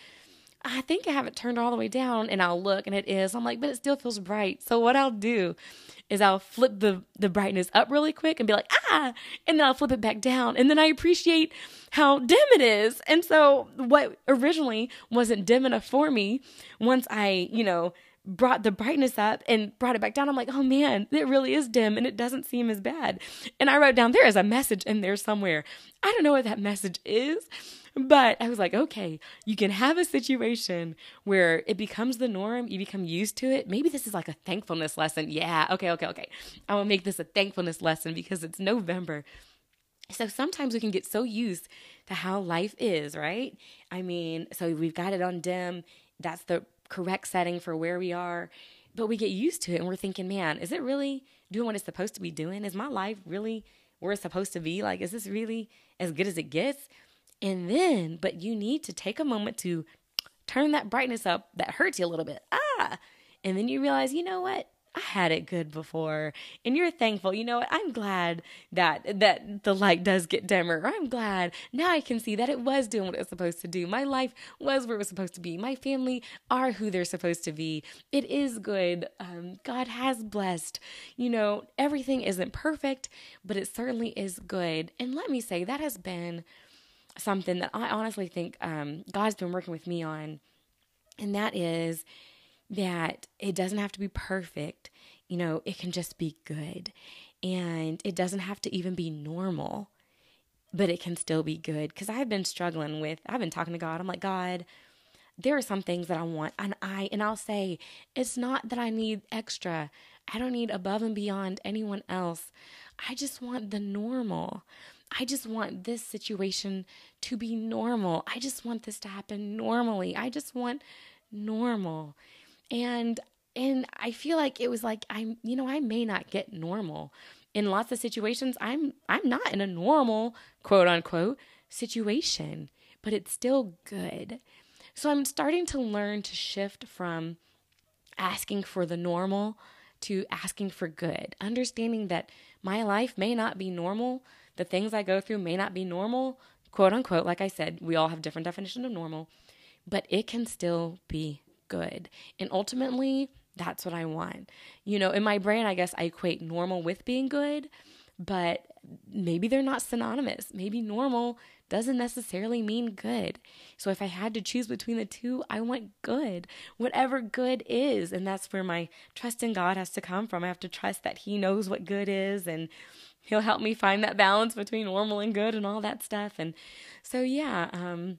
I think I have it turned all the way down and I'll look and it is. I'm like, but it still feels bright. So what I'll do is I'll flip the the brightness up really quick and be like, ah, and then I'll flip it back down. And then I appreciate how dim it is. And so what originally wasn't dim enough for me, once I, you know, brought the brightness up and brought it back down. I'm like, oh man, it really is dim and it doesn't seem as bad. And I wrote down, there is a message in there somewhere. I don't know what that message is, but I was like, okay, you can have a situation where it becomes the norm, you become used to it. Maybe this is like a thankfulness lesson. Yeah, okay, okay, okay. I will make this a thankfulness lesson because it's November. So sometimes we can get so used to how life is, right? I mean, so we've got it on dim. That's the correct setting for where we are, but we get used to it and we're thinking, man, is it really doing what it's supposed to be doing? Is my life really where it's supposed to be? Like, is this really as good as it gets? And then, but you need to take a moment to turn that brightness up that hurts you a little bit. Ah, and then you realize, you know what? I had it good before and you're thankful. You know what? I'm glad that that the light does get dimmer. I'm glad now I can see that it was doing what it was supposed to do. My life was where it was supposed to be. My family are who they're supposed to be. It is good. Um, God has blessed. You know, everything isn't perfect, but it certainly is good. And let me say that has been something that I honestly think um, God's been working with me on, and that is that it doesn't have to be perfect. You know, it can just be good. And it doesn't have to even be normal, but it can still be good. Because I've been struggling with, I've been talking to God. I'm like, God, there are some things that I want. And I, and I'll say, it's not that I need extra. I don't need above and beyond anyone else. I just want the normal. I just want this situation to be normal. I just want this to happen normally. I just want normal and and I feel like it was like I'm you know I may not get normal. In lots of situations I'm I'm not in a normal quote unquote situation but it's still good. So I'm starting to learn to shift from asking for the normal to asking for good. Understanding that my life may not be normal the things I go through may not be normal quote unquote like I said we all have different definitions of normal but it can still be good. And ultimately, that's what I want. You know, in my brain, I guess I equate normal with being good, but maybe they're not synonymous. Maybe normal doesn't necessarily mean good. So if I had to choose between the two, I want good, whatever good is. And that's where my trust in God has to come from. I have to trust that He knows what good is and He'll help me find that balance between normal and good and all that stuff. And so, yeah, um,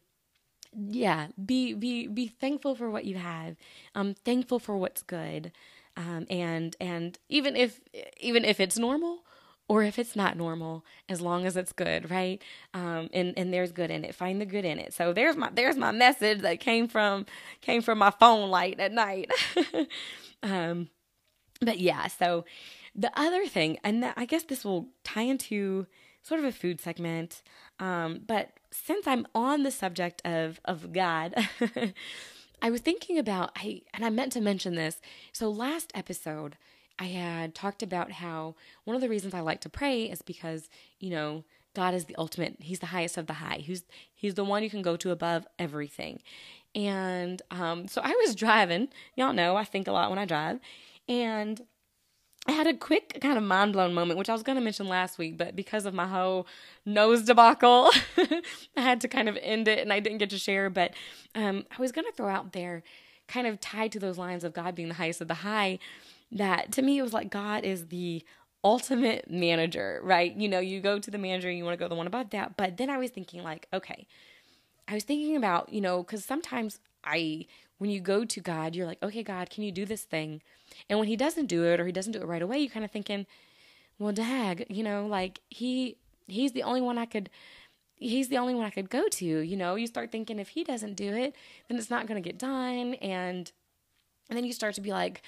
yeah be be be thankful for what you have um thankful for what's good Um, and and even if even if it's normal or if it's not normal, as long as it's good, right? Um, and and there's good in it. Find the good in it. So there's my there's my message that came from came from my phone light at night. um, but yeah, so the other thing, and I guess this will tie into sort of a food segment. Um, but since I'm on the subject of of God, I was thinking about I and I meant to mention this. So last episode, I had talked about how one of the reasons I like to pray is because, you know, God is the ultimate. He's the highest of the high. He's he's the one you can go to above everything. And um, so I was driving. Y'all know I think a lot when I drive, and I had a quick kind of mind blown moment, which I was going to mention last week, but because of my whole nose debacle, I had to kind of end it and I didn't get to share. But um, I was going to throw out there, kind of tied to those lines of God being the highest of the high, that to me it was like God is the ultimate manager, right? You know, you go to the manager, you want to go the one above that. But then I was thinking, like, okay, I was thinking about, you know, because sometimes I, when you go to God, you're like, okay, God, can you do this thing? And when he doesn't do it or he doesn't do it right away, you're kind of thinking, well, dag, you know, like he he's the only one I could he's the only one I could go to, you know. You start thinking if he doesn't do it, then it's not going to get done and and then you start to be like,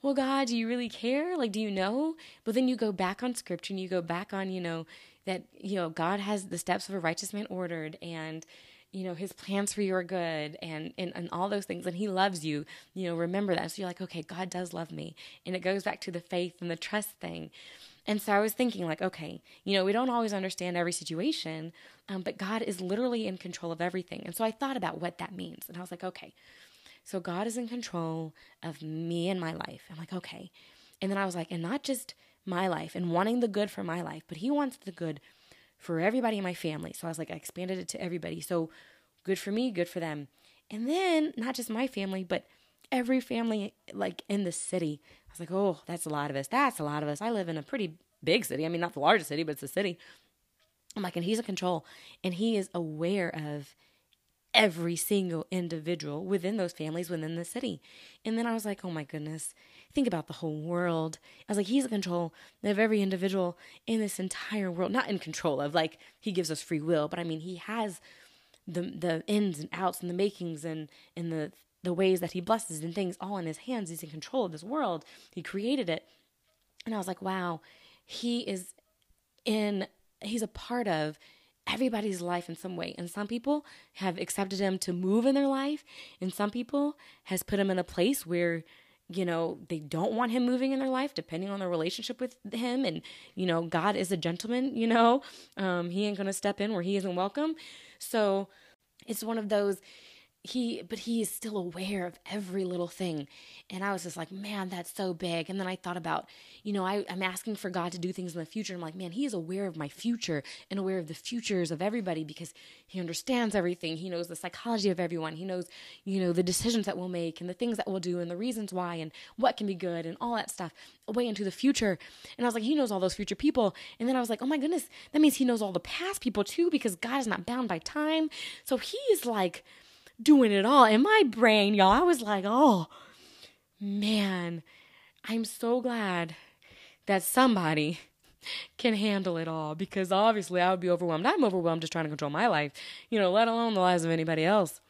well, God, do you really care? Like, do you know? But then you go back on scripture and you go back on, you know, that, you know, God has the steps of a righteous man ordered and, you know his plans for you are good and, and and all those things and he loves you you know remember that. So you're like okay god does love me. And it goes back to the faith and the trust thing. And so i was thinking like okay you know we don't always understand every situation um, but god is literally in control of everything. And so i thought about what that means and i was like okay so god is in control of me and my life. I'm like okay. And then i was like and not just my life and wanting the good for my life but he wants the good for everybody in my family. So I was like, I expanded it to everybody. So good for me, good for them. And then not just my family, but every family like in the city. I was like, oh, that's a lot of us. That's a lot of us. I live in a pretty big city. I mean, not the largest city, but it's a city. I'm like, and he's in control and he is aware of every single individual within those families within the city. And then I was like, oh my goodness, think about the whole world. I was like, he's in control of every individual in this entire world. Not in control of like he gives us free will, but I mean he has the the ins and outs and the makings and and the the ways that he blesses and things all in his hands. He's in control of this world. He created it. And I was like, wow, he is in he's a part of everybody's life in some way. And some people have accepted him to move in their life, and some people has put him in a place where you know they don't want him moving in their life depending on their relationship with him. And you know god is a gentleman you know? Um, he ain't gonna step in where he isn't welcome. So it's one of those he but he is still aware of every little thing. And i was just like man that's so big. And then i thought about you know I, i'm asking for god to do things in the future. I'm like man he is aware of my future and aware of the futures of everybody because he understands everything. He knows the psychology of everyone. He knows you know the decisions that we'll make and the things that we'll do and the reasons why and what can be good and all that stuff way into the future. And i was like he knows all those future people. And then i was like oh my goodness that means he knows all the past people too because god is not bound by time. So he is like doing it all. In my brain, y'all, I was like, oh, man, I'm so glad that somebody can handle it all because obviously I would be overwhelmed. I'm overwhelmed just trying to control my life, you know, let alone the lives of anybody else.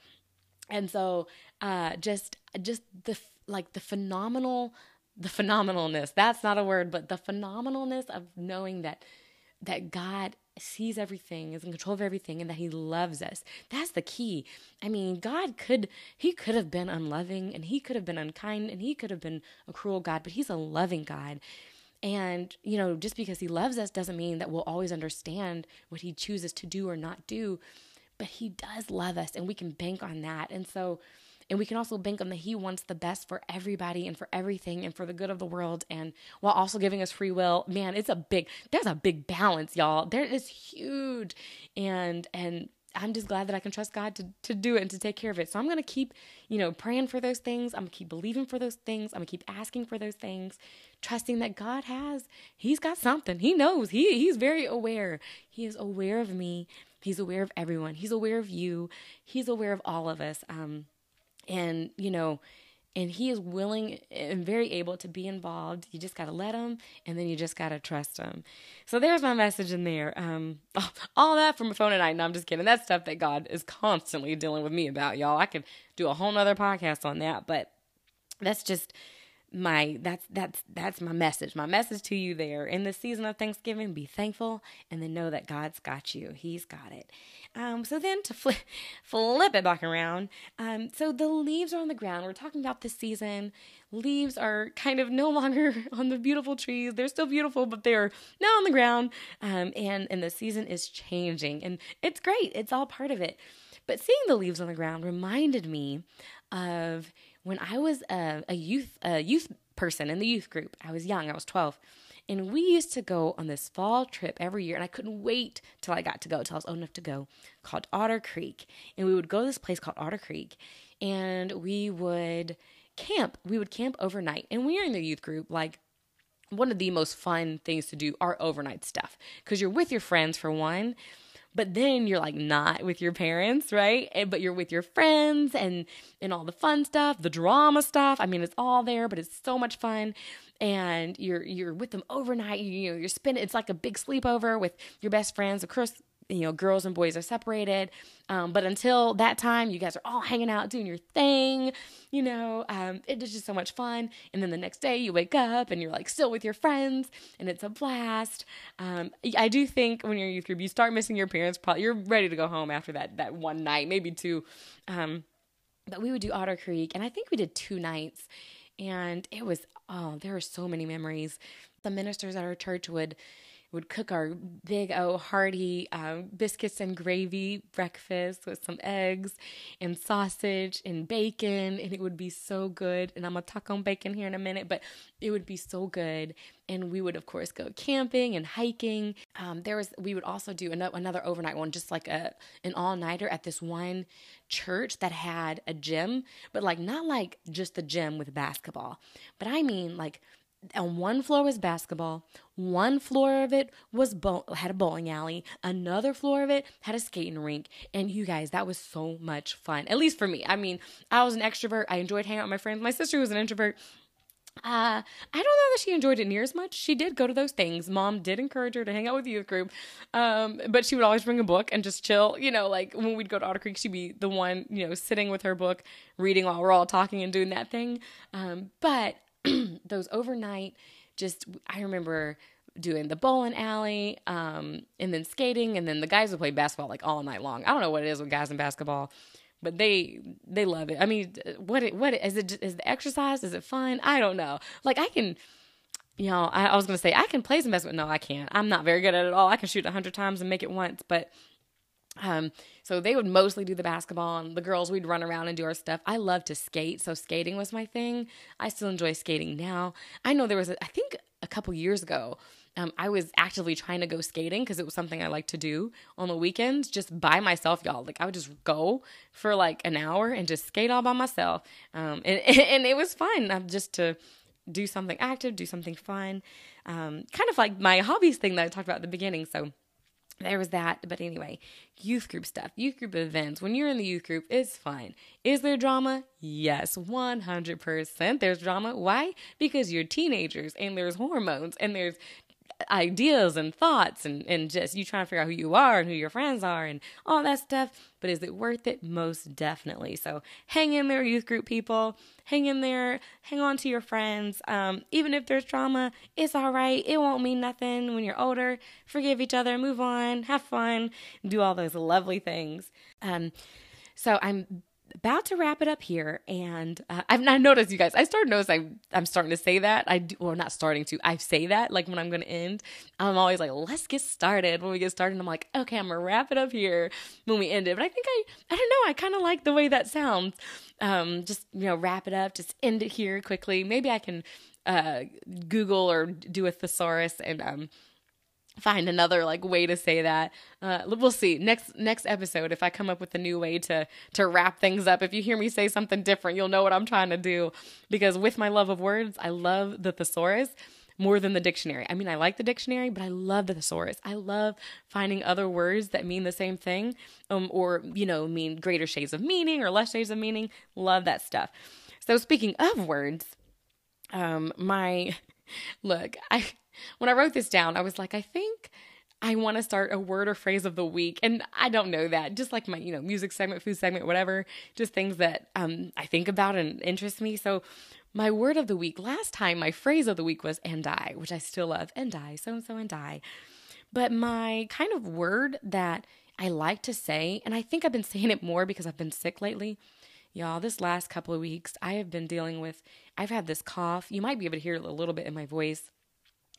And so, uh, just, just the, like the phenomenal, the phenomenalness, that's not a word, but the phenomenalness of knowing that, that God sees everything, is in control of everything, and that He loves us. That's the key. I mean, God could, He could have been unloving and He could have been unkind and He could have been a cruel God, but He's a loving God. And, you know, just because He loves us doesn't mean that we'll always understand what He chooses to do or not do, but He does love us and we can bank on that. And so, and we can also bank on that He wants the best for everybody and for everything and for the good of the world. And while also giving us free will, man, it's a big, there's a big balance, y'all. There is huge. And, and, I'm just glad that I can trust God to, to do it and to take care of it. So I'm going to keep, you know, praying for those things. I'm going to keep believing for those things. I'm going to keep asking for those things, trusting that God has, He's got something. He knows. He He's very aware. He is aware of me. He's aware of everyone. He's aware of you. He's aware of all of us. Um, and you know and he is willing and very able to be involved. You just got to let him, and then you just got to trust him. So there's my message in there. Um, all that from a phone at night. No, I'm just kidding. That's stuff that God is constantly dealing with me about, y'all. I could do a whole nother podcast on that, but that's just my that's that's that's my message. My message to you there in the season of thanksgiving be thankful and then know that god's got you. He's got it. Um, so then to flip flip it back around um, so the leaves are on the ground. We're talking about this season. Leaves are kind of no longer on the beautiful trees. They're still beautiful but they're now on the ground um, and and the season is changing and it's great. It's all part of it. But seeing the leaves on the ground reminded me of when I was a, a youth a youth person in the youth group. I was young. I was 12. And we used to go on this fall trip every year, and I couldn't wait till I got to go, till I was old enough to go, called Otter Creek. And we would go to this place called Otter Creek, and we would camp. We would camp overnight. And when you're in the youth group, like one of the most fun things to do are overnight stuff because you're with your friends for one but then you're like not with your parents right? And, but you're with your friends and and all the fun stuff the drama stuff. I mean it's all there but it's so much fun. And you're you're with them overnight you, you know you're spending it's like a big sleepover with your best friends. Of course you know, girls and boys are separated. Um, but until that time, you guys are all hanging out, doing your thing. You know, um, it is just so much fun. And then the next day, you wake up and you're like still with your friends, and it's a blast. Um, I do think when you're a youth group, you start missing your parents. Probably you're ready to go home after that that one night, maybe two. Um, but we would do Otter Creek, and I think we did two nights, and it was oh, there are so many memories. The ministers at our church would would cook our big oh hearty um, biscuits and gravy breakfast with some eggs and sausage and bacon and it would be so good. And i'm gonna talk on bacon here in a minute but it would be so good. And we would of course go camping and hiking. Um, there was we would also do another, another overnight one just like a an all-nighter at this one church that had a gym but like not like just the gym with basketball but i mean like on one floor was basketball one floor of it was bo- had a bowling alley another floor of it had a skating rink and you guys that was so much fun at least for me i mean i was an extrovert i enjoyed hanging out with my friends my sister was an introvert uh, I don't know that she enjoyed it near as much. She did go to those things. Mom did encourage her to hang out with the youth group, um, but she would always bring a book and just chill. You know, like when we'd go to Otter Creek, she'd be the one, you know, sitting with her book, reading while we're all talking and doing that thing. Um, but those overnight, just I remember doing the bowling alley, um, and then skating, and then the guys would play basketball like all night long. I don't know what it is with guys in basketball, but they they love it. I mean, what it, what is it? Is the exercise? Is it fun? I don't know. Like I can. You know, I, I was gonna say I can play some basketball. No, I can't. I'm not very good at it at all. I can shoot a hundred times and make it once, but um, so they would mostly do the basketball, and the girls we'd run around and do our stuff. I love to skate, so skating was my thing. I still enjoy skating now. I know there was, a, I think, a couple years ago, um, I was actively trying to go skating because it was something I like to do on the weekends, just by myself, y'all. Like I would just go for like an hour and just skate all by myself, um, and and it was fun um, just to do something active, do something fun, um, kind of like my hobbies thing that I talked about at the beginning. So there was that. But anyway, youth group stuff, youth group events. When you're in the youth group, it's fun. Is there drama? Yes, 100%. There's drama. Why? Because you're teenagers and there's hormones and there's ideas and thoughts and, and just you trying to figure out who you are and who your friends are and all that stuff. But is it worth it? Most definitely. So hang in there, youth group people. Hang in there. Hang on to your friends. Um, even if there's drama, it's all right. It won't mean nothing when you're older. Forgive each other, move on, have fun, do all those lovely things. Um, so I'm about to wrap it up here, and uh, I've not noticed you guys. I started notice I'm I'm starting to say that. I do, well, not starting to. I say that like when I'm going to end. I'm always like, let's get started. When we get started, I'm like, okay, I'm gonna wrap it up here when we end it. But I think I I don't know. I kind of like the way that sounds. Um, just you know, wrap it up. Just end it here quickly. Maybe I can uh Google or do a thesaurus and um find another like way to say that. Uh, we'll see. Next next episode if i come up with a new way to to wrap things up if you hear me say something different you'll know what i'm trying to do. Because with my love of words i love the thesaurus more than the dictionary. I mean i like the dictionary but i love the thesaurus. I love finding other words that mean the same thing um, or you know mean greater shades of meaning or less shades of meaning. Love that stuff. So speaking of words, um, my look, I when I wrote this down, I was like, I think I want to start a word or phrase of the week. And I don't know that. Just like my, you know, music segment, food segment, whatever, just things that um, I think about and interest me. So my word of the week, last time my phrase of the week was and I, which I still love. And I, so and so and I. But my kind of word that I like to say, and I think I've been saying it more because I've been sick lately. Y'all, this last couple of weeks, I have been dealing with, I've had this cough. You might be able to hear a little bit in my voice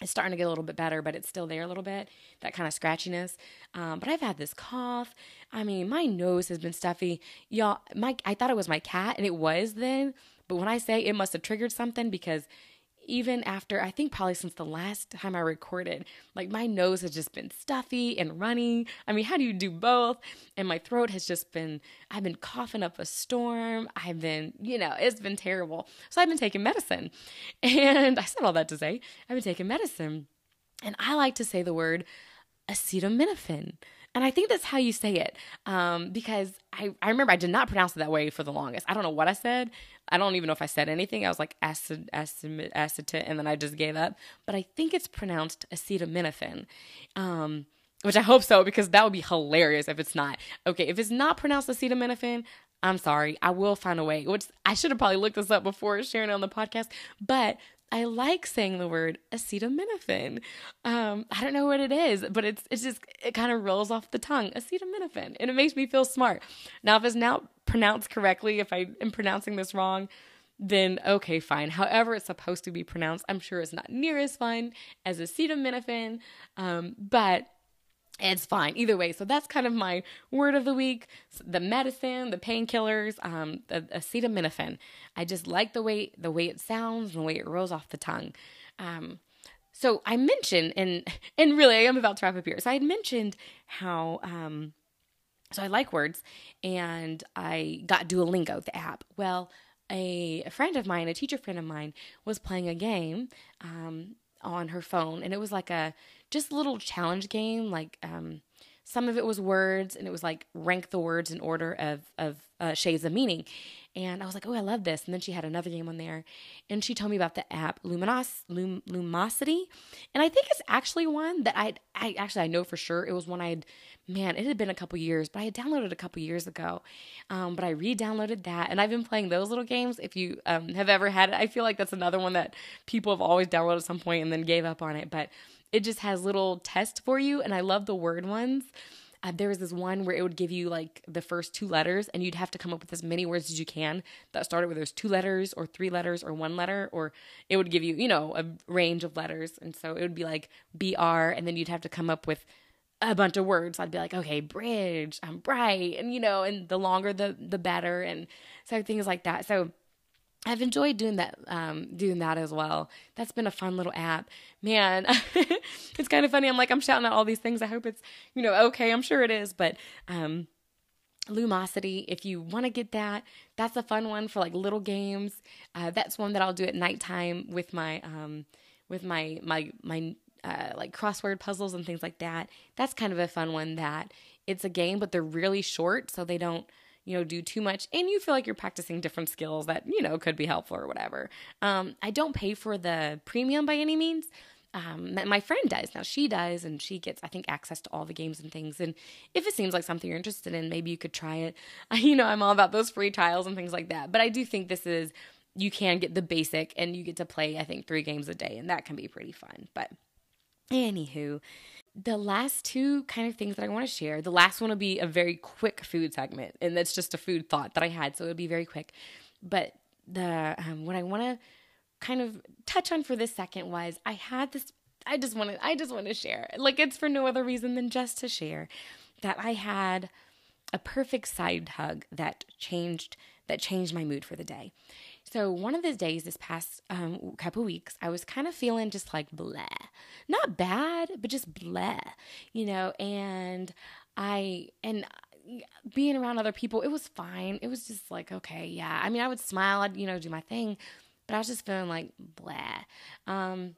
it's starting to get a little bit better, but it's still there a little bit, that kind of scratchiness. Um, but I've had this cough. I mean, my nose has been stuffy. Y'all, my I thought it was my cat, and it was then. But when I say it must have triggered something because even after I think probably since the last time I recorded, like my nose has just been stuffy and runny. I mean, how do you do both? And my throat has just been I've been coughing up a storm. I've been, you know, it's been terrible. So I've been taking medicine. And I said all that to say, I've been taking medicine. And I like to say the word acetaminophen. And I think that's how you say it um, because I, I remember I did not pronounce it that way for the longest. I don't know what I said. I don't even know if I said anything. I was like acid, acid, acetate, and then I just gave up. But I think it's pronounced acetaminophen. Um, which I hope so because that would be hilarious if it's not. Okay, if it's not pronounced acetaminophen, I'm sorry. I will find a way. Which I should have probably looked this up before sharing it on the podcast. But I like saying the word acetaminophen. Um, I don't know what it is, but it's it's just it kind of rolls off the tongue, acetaminophen, and it makes me feel smart. Now, if it's not pronounced correctly, if I am pronouncing this wrong, then okay, fine. However, it's supposed to be pronounced, I'm sure it's not near as fun as acetaminophen, um, but it's fine either way. So that's kind of my word of the week. The medicine, the painkillers, um, the acetaminophen. I just like the way the way it sounds and the way it rolls off the tongue. Um, so I mentioned, and and really, I am about to wrap up here. So I had mentioned how, um, so I like words, and I got Duolingo, the app. Well, a, a friend of mine, a teacher friend of mine, was playing a game um, on her phone, and it was like a just little challenge game. Like um, some of it was words, and it was like rank the words in order of of uh, shades of meaning. And I was like, oh, I love this. And then she had another game on there, and she told me about the app Luminos Lum, Lumosity, and I think it's actually one that I I actually I know for sure it was one I had. Man, it had been a couple years, but I had downloaded a couple years ago. Um, but I re-downloaded that, and I've been playing those little games. If you um, have ever had it, I feel like that's another one that people have always downloaded at some point and then gave up on it. But it just has little tests for you, and I love the word ones. Uh, there was this one where it would give you like the first two letters, and you'd have to come up with as many words as you can that started with those two letters, or three letters, or one letter, or it would give you, you know, a range of letters. And so it would be like BR, and then you'd have to come up with a bunch of words. I'd be like, okay, bridge, I'm bright, and you know, and the longer the the better, and so things like that. So I've enjoyed doing that, um, doing that as well. That's been a fun little app, man. it's kind of funny. I'm like, I'm shouting out all these things. I hope it's, you know, okay. I'm sure it is, but um, Lumosity, if you want to get that, that's a fun one for like little games. Uh, that's one that I'll do at nighttime with my, um, with my my my uh, like crossword puzzles and things like that. That's kind of a fun one. That it's a game, but they're really short, so they don't you know, do too much and you feel like you're practicing different skills that, you know, could be helpful or whatever. Um, I don't pay for the premium by any means. Um, my friend does. Now she does, and she gets, I think, access to all the games and things. And if it seems like something you're interested in, maybe you could try it. You know, I'm all about those free trials and things like that. But I do think this is, you can get the basic and you get to play, I think, three games a day, and that can be pretty fun. But anywho, the last two kind of things that I want to share, the last one will be a very quick food segment, and that's just a food thought that I had, so it'll be very quick. But the um, what I want to kind of touch on for this second was I had this. I just want to. I just want to share. Like it's for no other reason than just to share that I had a perfect side hug that changed that changed my mood for the day. So one of those days, this past um, couple weeks, I was kind of feeling just like blah, not bad, but just blah, you know. And I and being around other people, it was fine. It was just like okay, yeah. I mean, I would smile, I'd you know do my thing, but I was just feeling like blah. Um,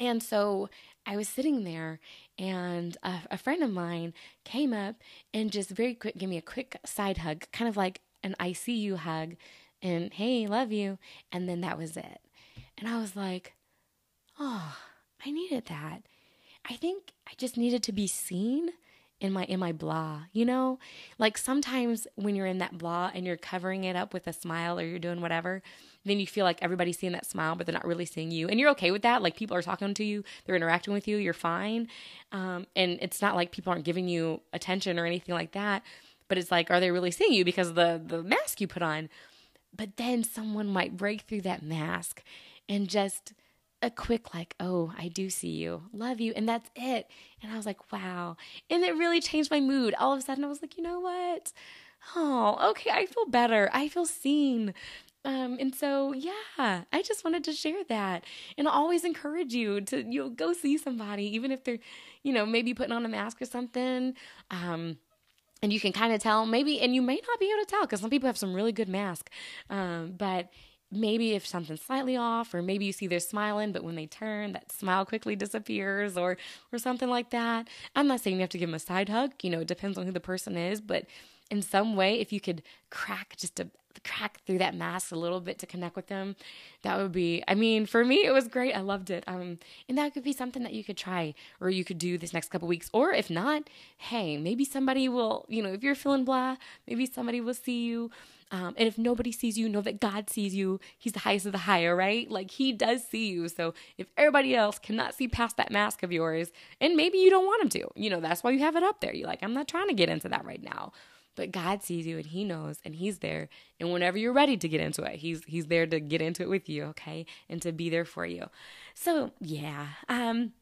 and so I was sitting there, and a, a friend of mine came up and just very quick gave me a quick side hug, kind of like an ICU hug and hey, love you. And then that was it. And I was like, oh, I needed that. I think I just needed to be seen in my in my blah you know like sometimes when you're in that blah and you're covering it up with a smile or you're doing whatever then you feel like everybody's seeing that smile but they're not really seeing you and you're okay with that like people are talking to you they're interacting with you you're fine um, and it's not like people aren't giving you attention or anything like that but it's like are they really seeing you because of the the mask you put on but then someone might break through that mask and just a quick like oh i do see you. Love you. And that's it. And i was like wow. And it really changed my mood. All of a sudden i was like you know what? Oh okay i feel better. I feel seen. Um, and so yeah i just wanted to share that and I always encourage you to you know, go see somebody even if they're you know maybe putting on a mask or something. Um, and you can kind of tell maybe and you may not be able to tell because some people have some really good masks um, but maybe if something's slightly off or maybe you see they're smiling but when they turn that smile quickly disappears or or something like that. I'm not saying you have to give them a side hug you know it depends on who the person is but in some way if you could crack just a crack through that mask a little bit to connect with them that would be i mean for me it was great i loved it um and that could be something that you could try or you could do this next couple weeks or if not hey maybe somebody will you know if you're feeling blah maybe somebody will see you um, and if nobody sees you, know that God sees you. He's the highest of the higher, right? Like He does see you. So if everybody else cannot see past that mask of yours, and maybe you don't want them to, you know, that's why you have it up there. You're like, I'm not trying to get into that right now. But God sees you and He knows and He's there. And whenever you're ready to get into it, He's He's there to get into it with you, okay? And to be there for you. So yeah. Um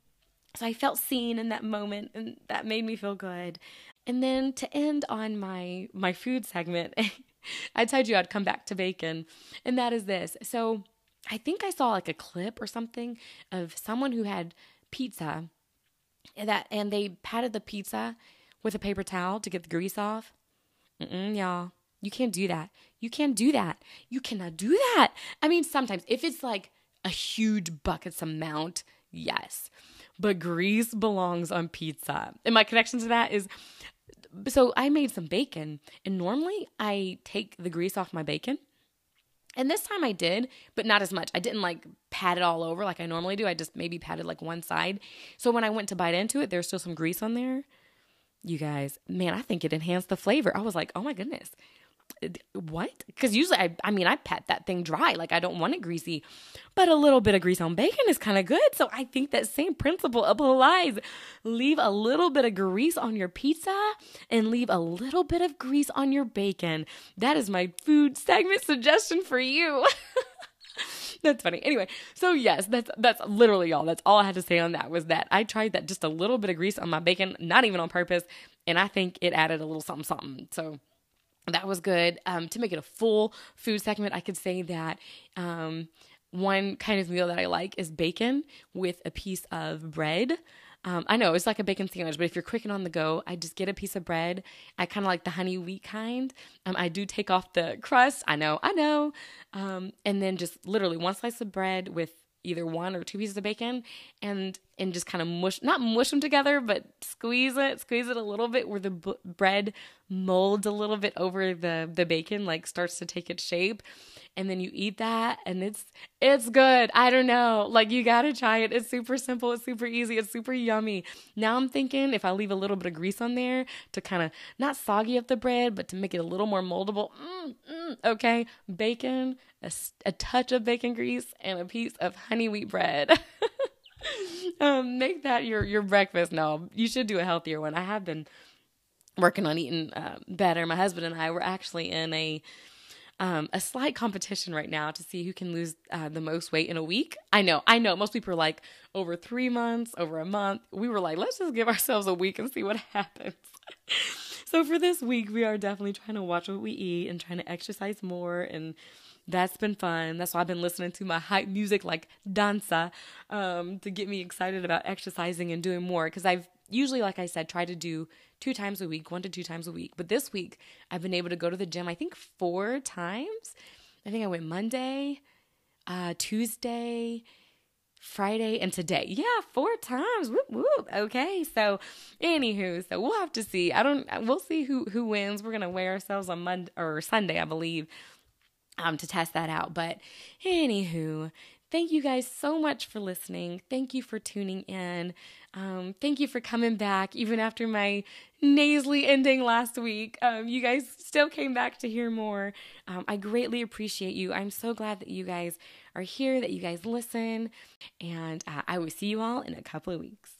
so I felt seen in that moment and that made me feel good. And then to end on my my food segment, I told you I'd come back to bacon, and that is this. So I think I saw like a clip or something of someone who had pizza and that and they patted the pizza with a paper towel to get the grease off. Mm-mm, y'all. You can't do that. You can't do that. You cannot do that. I mean, sometimes if it's like a huge buckets amount, yes. But grease belongs on pizza. And my connection to that is so I made some bacon, and normally I take the grease off my bacon. And this time I did, but not as much. I didn't like pat it all over like I normally do. I just maybe patted like one side. So when I went to bite into it, there's still some grease on there. You guys, man, I think it enhanced the flavor. I was like, oh my goodness uh, what? Because usually, I, I mean, I pat that thing dry. Like, I don't want it greasy. But a little bit of grease on bacon is kind of good. So I think that same principle applies. Leave a little bit of grease on your pizza and leave a little bit of grease on your bacon. That is my food segment suggestion for you. that's funny. Anyway, so yes, that's that's literally all. That's all I had to say on that was that I tried that just a little bit of grease on my bacon, not even on purpose, and I think it added a little something something. So that was good. Um, to make it a full food segment, I could say that um, one kind of meal that I like is bacon with a piece of bread. Um, I know it's like a bacon sandwich, but if you're quick and on the go, I just get a piece of bread. I kind of like the honey wheat kind. Um, I do take off the crust. I know, I know. Um, and then just literally one slice of bread with either one or two pieces of bacon and and just kind of mush not mush them together but squeeze it squeeze it a little bit where the b- bread molds a little bit over the the bacon like starts to take its shape. And then you eat that and it's it's good. I don't know. Like you gotta try it. It's super simple. It's super easy. It's super yummy. Now i'm thinking if i leave a little bit of grease on there to kind of not soggy up the bread but to make it a little more moldable mm, mm, okay bacon a, a touch of bacon grease and a piece of honey wheat bread um, make that your your breakfast no you should do a healthier one i have been working on eating uh, better my husband and i were actually in a um, a slight competition right now to see who can lose uh, the most weight in a week. I know, I know. Most people are like over three months, over a month. We were like, let's just give ourselves a week and see what happens. so for this week, we are definitely trying to watch what we eat and trying to exercise more and that's been fun. That's why I've been listening to my hype music like danza um, to get me excited about exercising and doing more. Because I've usually, like I said, try to do two times a week, one to two times a week. But this week, I've been able to go to the gym, I think four times. I think I went Monday, uh, Tuesday, Friday, and today. Yeah, four times. Whoop whoop. Okay. So, anywho, so we'll have to see. I don't. We'll see who who wins. We're gonna weigh ourselves on Monday or Sunday, I believe. Um, to test that out. But anywho, thank you guys so much for listening. Thank you for tuning in. Um, thank you for coming back, even after my nasally ending last week. Um, you guys still came back to hear more. Um, I greatly appreciate you. I'm so glad that you guys are here, that you guys listen, and uh, I will see you all in a couple of weeks.